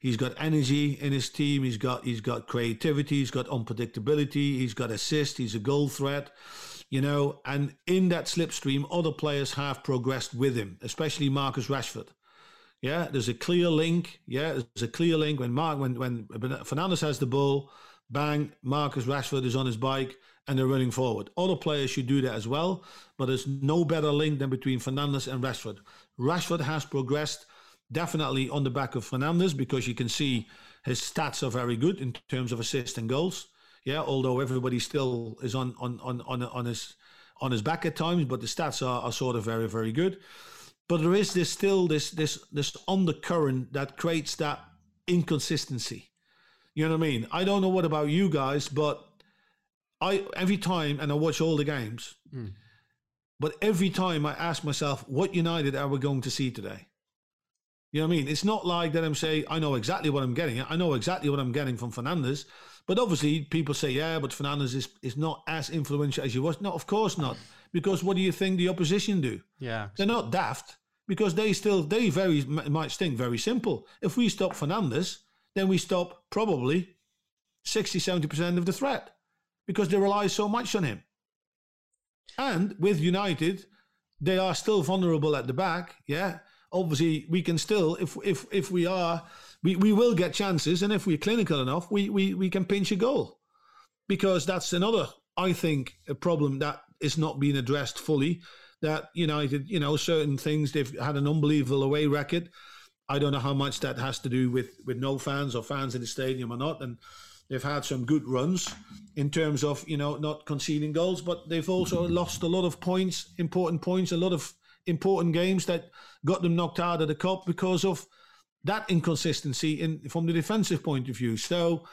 He's got energy in his team. He's got he's got creativity. He's got unpredictability. He's got assist. He's a goal threat you know, and in that slipstream, other players have progressed with him, especially Marcus Rashford. Yeah, there's a clear link. Yeah, there's a clear link when Mark when when Fernandes has the ball, bang, Marcus Rashford is on his bike and they're running forward. Other players should do that as well, but there's no better link than between Fernandes and Rashford. Rashford has progressed definitely on the back of Fernandes because you can see his stats are very good in terms of assists and goals. Yeah, although everybody still is on on on on, on his on his back at times, but the stats are, are sort of very very good. But there is this still this this this undercurrent that creates that inconsistency. You know what I mean? I don't know what about you guys, but I every time and I watch all the games. Mm. But every time I ask myself, what United are we going to see today? You know what I mean? It's not like that I'm saying, I know exactly what I'm getting. I know exactly what I'm getting from Fernandes. But obviously, people say, yeah, but Fernandes is, is not as influential as he was. No, of course not. Because what do you think the opposition do? Yeah. They're not daft because they still, they very might think very simple. If we stop Fernandes, then we stop probably 60, 70% of the threat because they rely so much on him. And with United, they are still vulnerable at the back. Yeah. Obviously, we can still, if if if we are we, we will get chances, and if we're clinical enough, we, we, we can pinch a goal. Because that's another, I think, a problem that is not being addressed fully. That United, you know, certain things, they've had an unbelievable away record. I don't know how much that has to do with, with no fans or fans in the stadium or not. And they've had some good runs in terms of, you know, not conceding goals, but they've also lost a lot of points, important points, a lot of important games that got them knocked out of the cup because of that inconsistency in from the defensive point of view. So,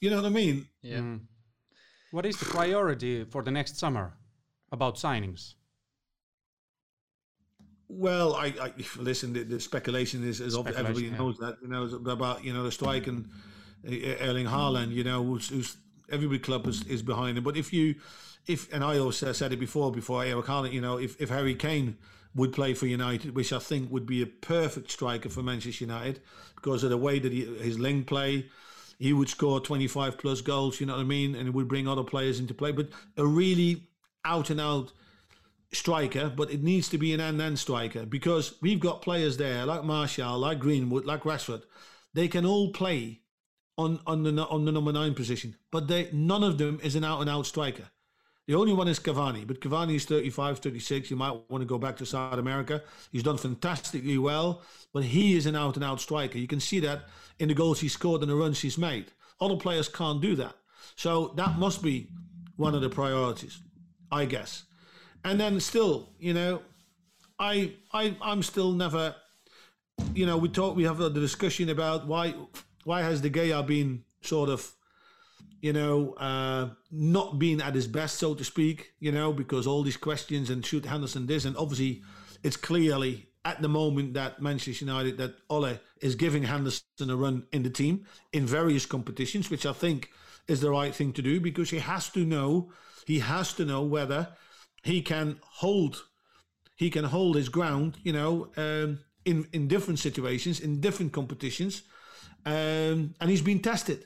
you know what I mean? Yeah. Mm. What is the priority for the next summer about signings? Well, I, I listen. The, the speculation is, is Speculation, everybody yeah. knows that you know about you know the strike and Erling Haaland. Mm. You know, who's, who's every club is, is behind him. But if you, if and I also said it before before Eric Haaland, you know, if, if Harry Kane would play for United, which I think would be a perfect striker for Manchester United because of the way that he, his link play, he would score 25 plus goals. You know what I mean, and it would bring other players into play. But a really out and out striker, but it needs to be an and-and striker because we've got players there like Martial, like Greenwood, like Rashford. They can all play on on the on the number nine position, but they none of them is an out-and-out striker. The only one is Cavani, but Cavani is 35, 36. You might want to go back to South America. He's done fantastically well, but he is an out-and-out striker. You can see that in the goals he scored and the runs he's made. Other players can't do that. So that must be one of the priorities, I guess and then still, you know, I I I'm still never, you know, we talk we have the discussion about why why has De Gea been sort of, you know, uh, not been at his best, so to speak, you know, because all these questions and shoot Henderson this and obviously it's clearly at the moment that Manchester United that Ole is giving Henderson a run in the team in various competitions, which I think is the right thing to do because he has to know he has to know whether he can hold he can hold his ground you know um, in in different situations in different competitions um, and he's been tested.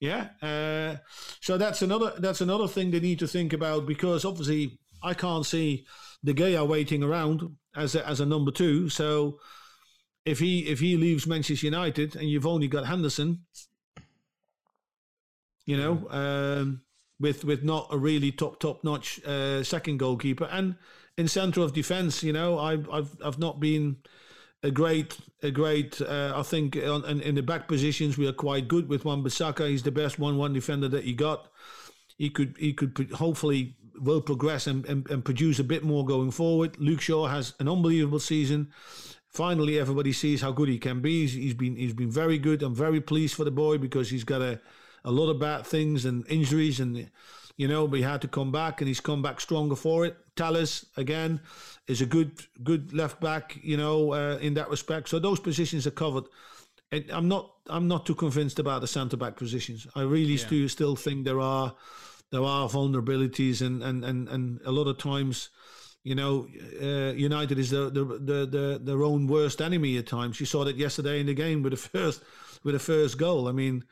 Yeah uh, so that's another that's another thing they need to think about because obviously I can't see De Gea waiting around as a, as a number two. So if he if he leaves Manchester United and you've only got Henderson you know um, with with not a really top top notch uh, second goalkeeper. And in centre of defence, you know, I've I've I've not been a great a great. Uh, I think on, in, in the back positions we are quite good with Wan Bissaka. He's the best one one defender that he got. He could he could hopefully will progress and, and, and produce a bit more going forward. Luke Shaw has an unbelievable season. Finally, everybody sees how good he can be. He's, he's been he's been very good. I'm very pleased for the boy because he's got a a lot of bad things and injuries and you know but he had to come back and he's come back stronger for it Telles again is a good good left back you know uh, in that respect so those positions are covered and I'm not I'm not too convinced about the centre back positions I really Yeah. do still think there are there are vulnerabilities and and and, and a lot of times you know, uh, United is the, the the the their own worst enemy at times. You saw that yesterday in the game with the first with the first goal. I mean,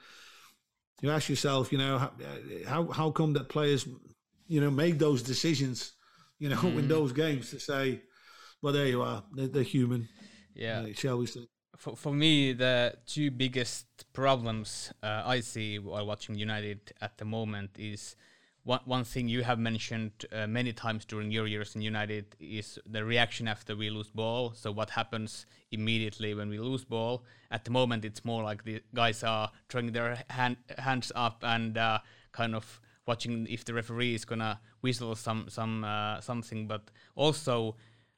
you ask yourself, you know, how how, come that players, you know, make those decisions, you know, in those games to say, well, there you are, they're, they're human, Yeah. uh, shall we say? for, for me, the two biggest problems uh, I see while watching United at the moment is one, one thing you have mentioned uh, many times during your years in United is the reaction after we lose ball. So what happens immediately when we lose ball? At the moment, it's more like the guys are throwing their hand, hands up and uh, kind of watching if the referee is gonna whistle some some uh, something, but also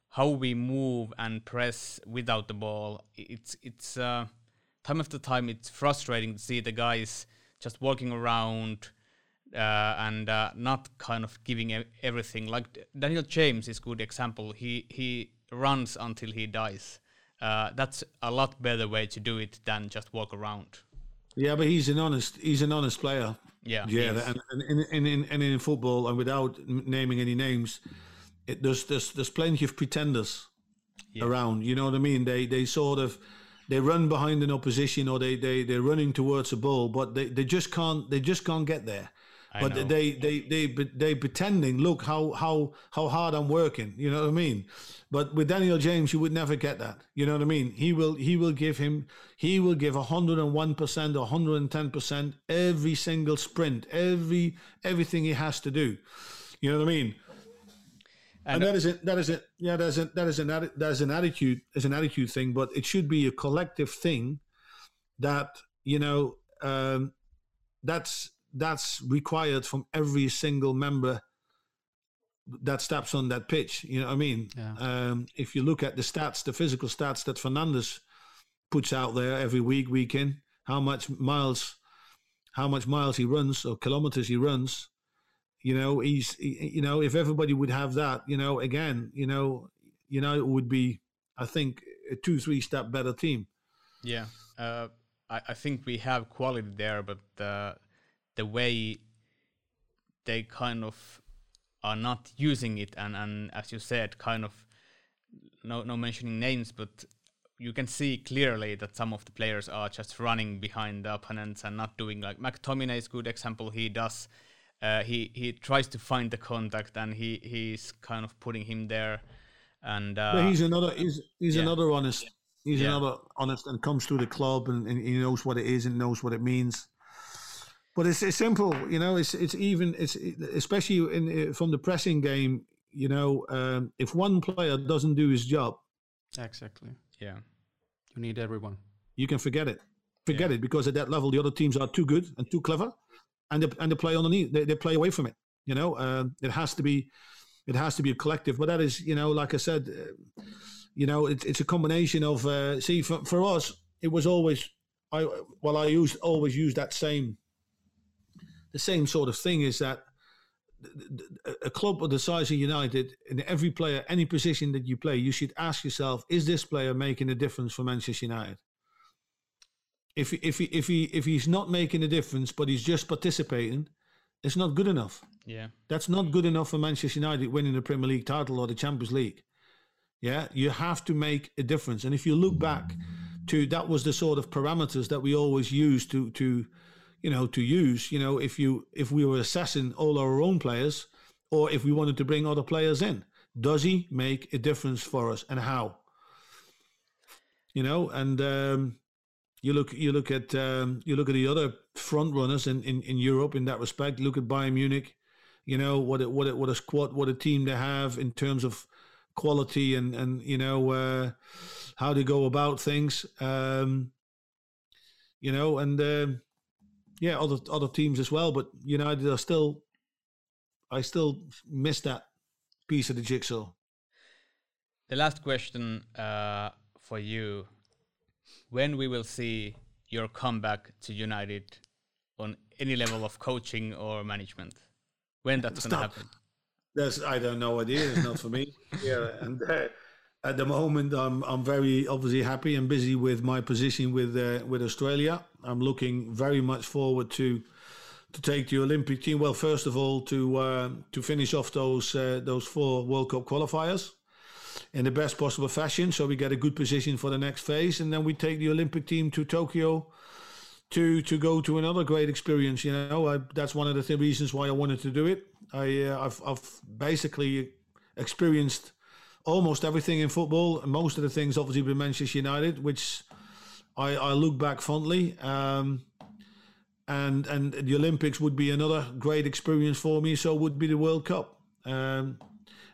how we move and press without the ball. It's it's uh, time after time. It's frustrating to see the guys just walking around uh, and uh, not kind of giving everything. Like Daniel James is good example. He he runs until he dies. Uh, that's a lot better way to do it than just walk around. Yeah, but he's an honest he's an honest player. Yeah, Yeah, and, and, and, and, in, and in football, and without naming any names, it, there's, there's there's plenty of pretenders Yeah. around. You know what I mean? They they sort of they run behind an opposition or they they they're running towards a ball, but they, they just can't they just can't get there. But they they they they pretending. Look how how how hard I'm working. You know what I mean? But with Daniel James, you would never get that. You know what I mean? He will he will give him he will give hundred and one percent or hundred and ten percent every single sprint, every everything he has to do. You know what I mean? And, And- that is it. That is it. Yeah, that is it. That is an that is an attitude. Is an attitude thing, but it should be a collective thing. That you know, um, that's that's required from every single member that steps on that pitch. You know what I mean? Yeah. Um, if you look at the stats, the physical stats that Fernandes puts out there every week, week in, how much miles, how much miles he runs or kilometers he runs. You know, he's, he, you know, if everybody would have that, you know, again, you know, United would be, I think, a two, three step better team. Yeah, uh, I, I think we have quality there, but uh, the way they kind of are not using it, and, and as you said, kind of no no mentioning names, but you can see clearly that some of the players are just running behind the opponents and not doing like McTominay is a good example. He does. Uh, he he tries to find the contact and he he's kind of putting him there and uh, he's another he's he's yeah. another honest he's Yeah. another honest and comes to the club and, and he knows what it is and knows what it means but it's, it's simple you know it's it's even it's especially in from the pressing game you know um, if one player doesn't do his job Exactly. yeah You need everyone. you can forget it forget it because at that level the other teams are too good and too clever and they, and they play underneath they, they play away from it you know um, it has to be it has to be a collective but that is you know like i said uh, you know it, it's a combination of uh, see for, for us it was always i well i used always use that same the same sort of thing is that a club of the size of United, in every player, any position that you play, you should ask yourself: Is this player making a difference for Manchester United? If if he, if he if he's not making a difference, but he's just participating, it's not good enough. yeah That's not good enough for Manchester United winning the Premier League title or the Champions League. Yeah, you have to make a difference. And if you look back to that was the sort of parameters that we always used to to you know to use, you know, if you if we were assessing all our own players or if we wanted to bring other players in, does he make a difference for us and how? You know, and um you look you look at um, you look at the other front runners in, in, in Europe in that respect. Look at Bayern Munich, you know what a, what a, what a squad what a team they have in terms of quality and and you know uh, how they go about things. Um, you know, and um, yeah, other other teams as well. But United are still, I still miss that piece of the jigsaw. the last question uh, for you when we will see your comeback to united on any level of coaching or management when that's going to happen That's I don't know idea. It's not for me. Yeah, and uh, at the moment, I'm I'm very obviously happy and busy with my position with uh, with Australia. I'm looking very much forward to to take the Olympic team. Well, first of all, to uh, to finish off those uh, those four World Cup qualifiers in the best possible fashion, so we get a good position for the next phase, and then we take the Olympic team to Tokyo to to go to another great experience. You know, I, that's one of the th- reasons why I wanted to do it. I uh, I've, I've basically experienced almost everything in football, most of the things obviously with Manchester United, which I, I look back fondly. Um, and and the Olympics would be another great experience for me. So would be the World Cup. Um,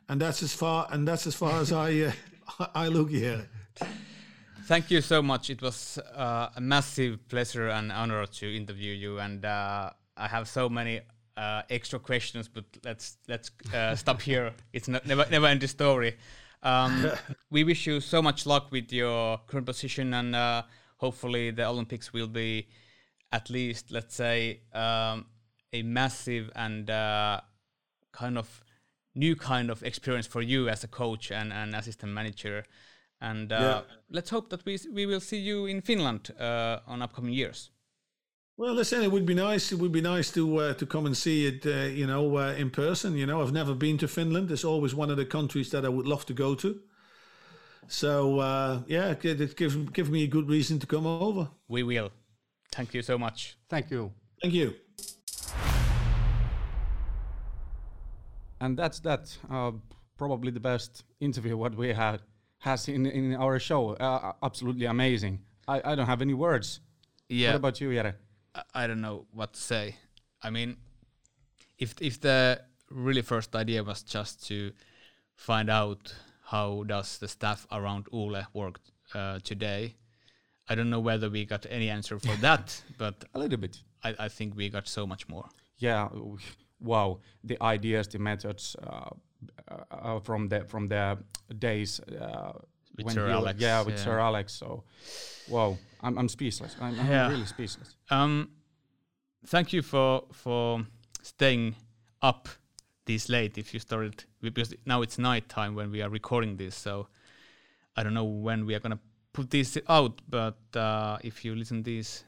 and that's as far and that's as far as I uh, I look here. Thank you so much. It was uh, a massive pleasure and honor to interview you, and uh, I have so many uh, extra questions, but let's let's uh, stop here. It's not, never never end the story. Um, we wish you so much luck with your current position, and uh, hopefully the Olympics will be at least, let's say, um, a massive and uh, kind of new kind of experience for you as a coach and, and assistant manager. And uh, Yeah. let's hope that we we will see you in Finland uh, on upcoming years. Well, listen, it would be nice. It would be nice to uh, to come and see it, uh, you know, uh, in person. You know, I've never been to Finland. It's always one of the countries that I would love to go to. So uh, yeah, it it gives give me a good reason to come over. We will. Thank you so much. Thank you. Thank you. And that's that. Uh, probably the best interview what we had has in in our show. Uh, absolutely amazing. I, I don't have any words. Yeah. What about you, Jere? I- don't know what to say. I mean, if if the really first idea was just to find out how does the staff around Ole work uh, today, I don't know whether we got any answer for that, but A little bit. I, I think we got so much more. Yeah. Wow. The ideas, the methods, uh, uh, uh, from the from the days uh, With when Sir Alex, Yeah, with yeah. Sir Alex. So, wow, I'm I'm speechless. I'm, I'm Yeah. really speechless. Um, thank you for for staying up this late. If you started because now it's night time when we are recording this, so I don't know when we are gonna put this out. But uh, if you listen to this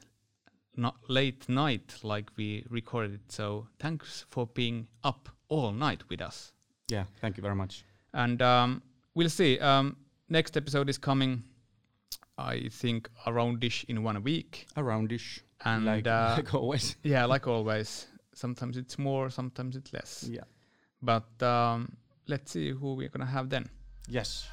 not late night like we recorded it, so thanks for being up all night with us. Yeah, thank you very much. And um, we'll see. Um, next episode is coming. I think aroundish in one week. Aroundish, And like, uh, like always. yeah, like always. Sometimes it's more, sometimes it's less. Yeah. But um, let's see who we're gonna have then. Yes.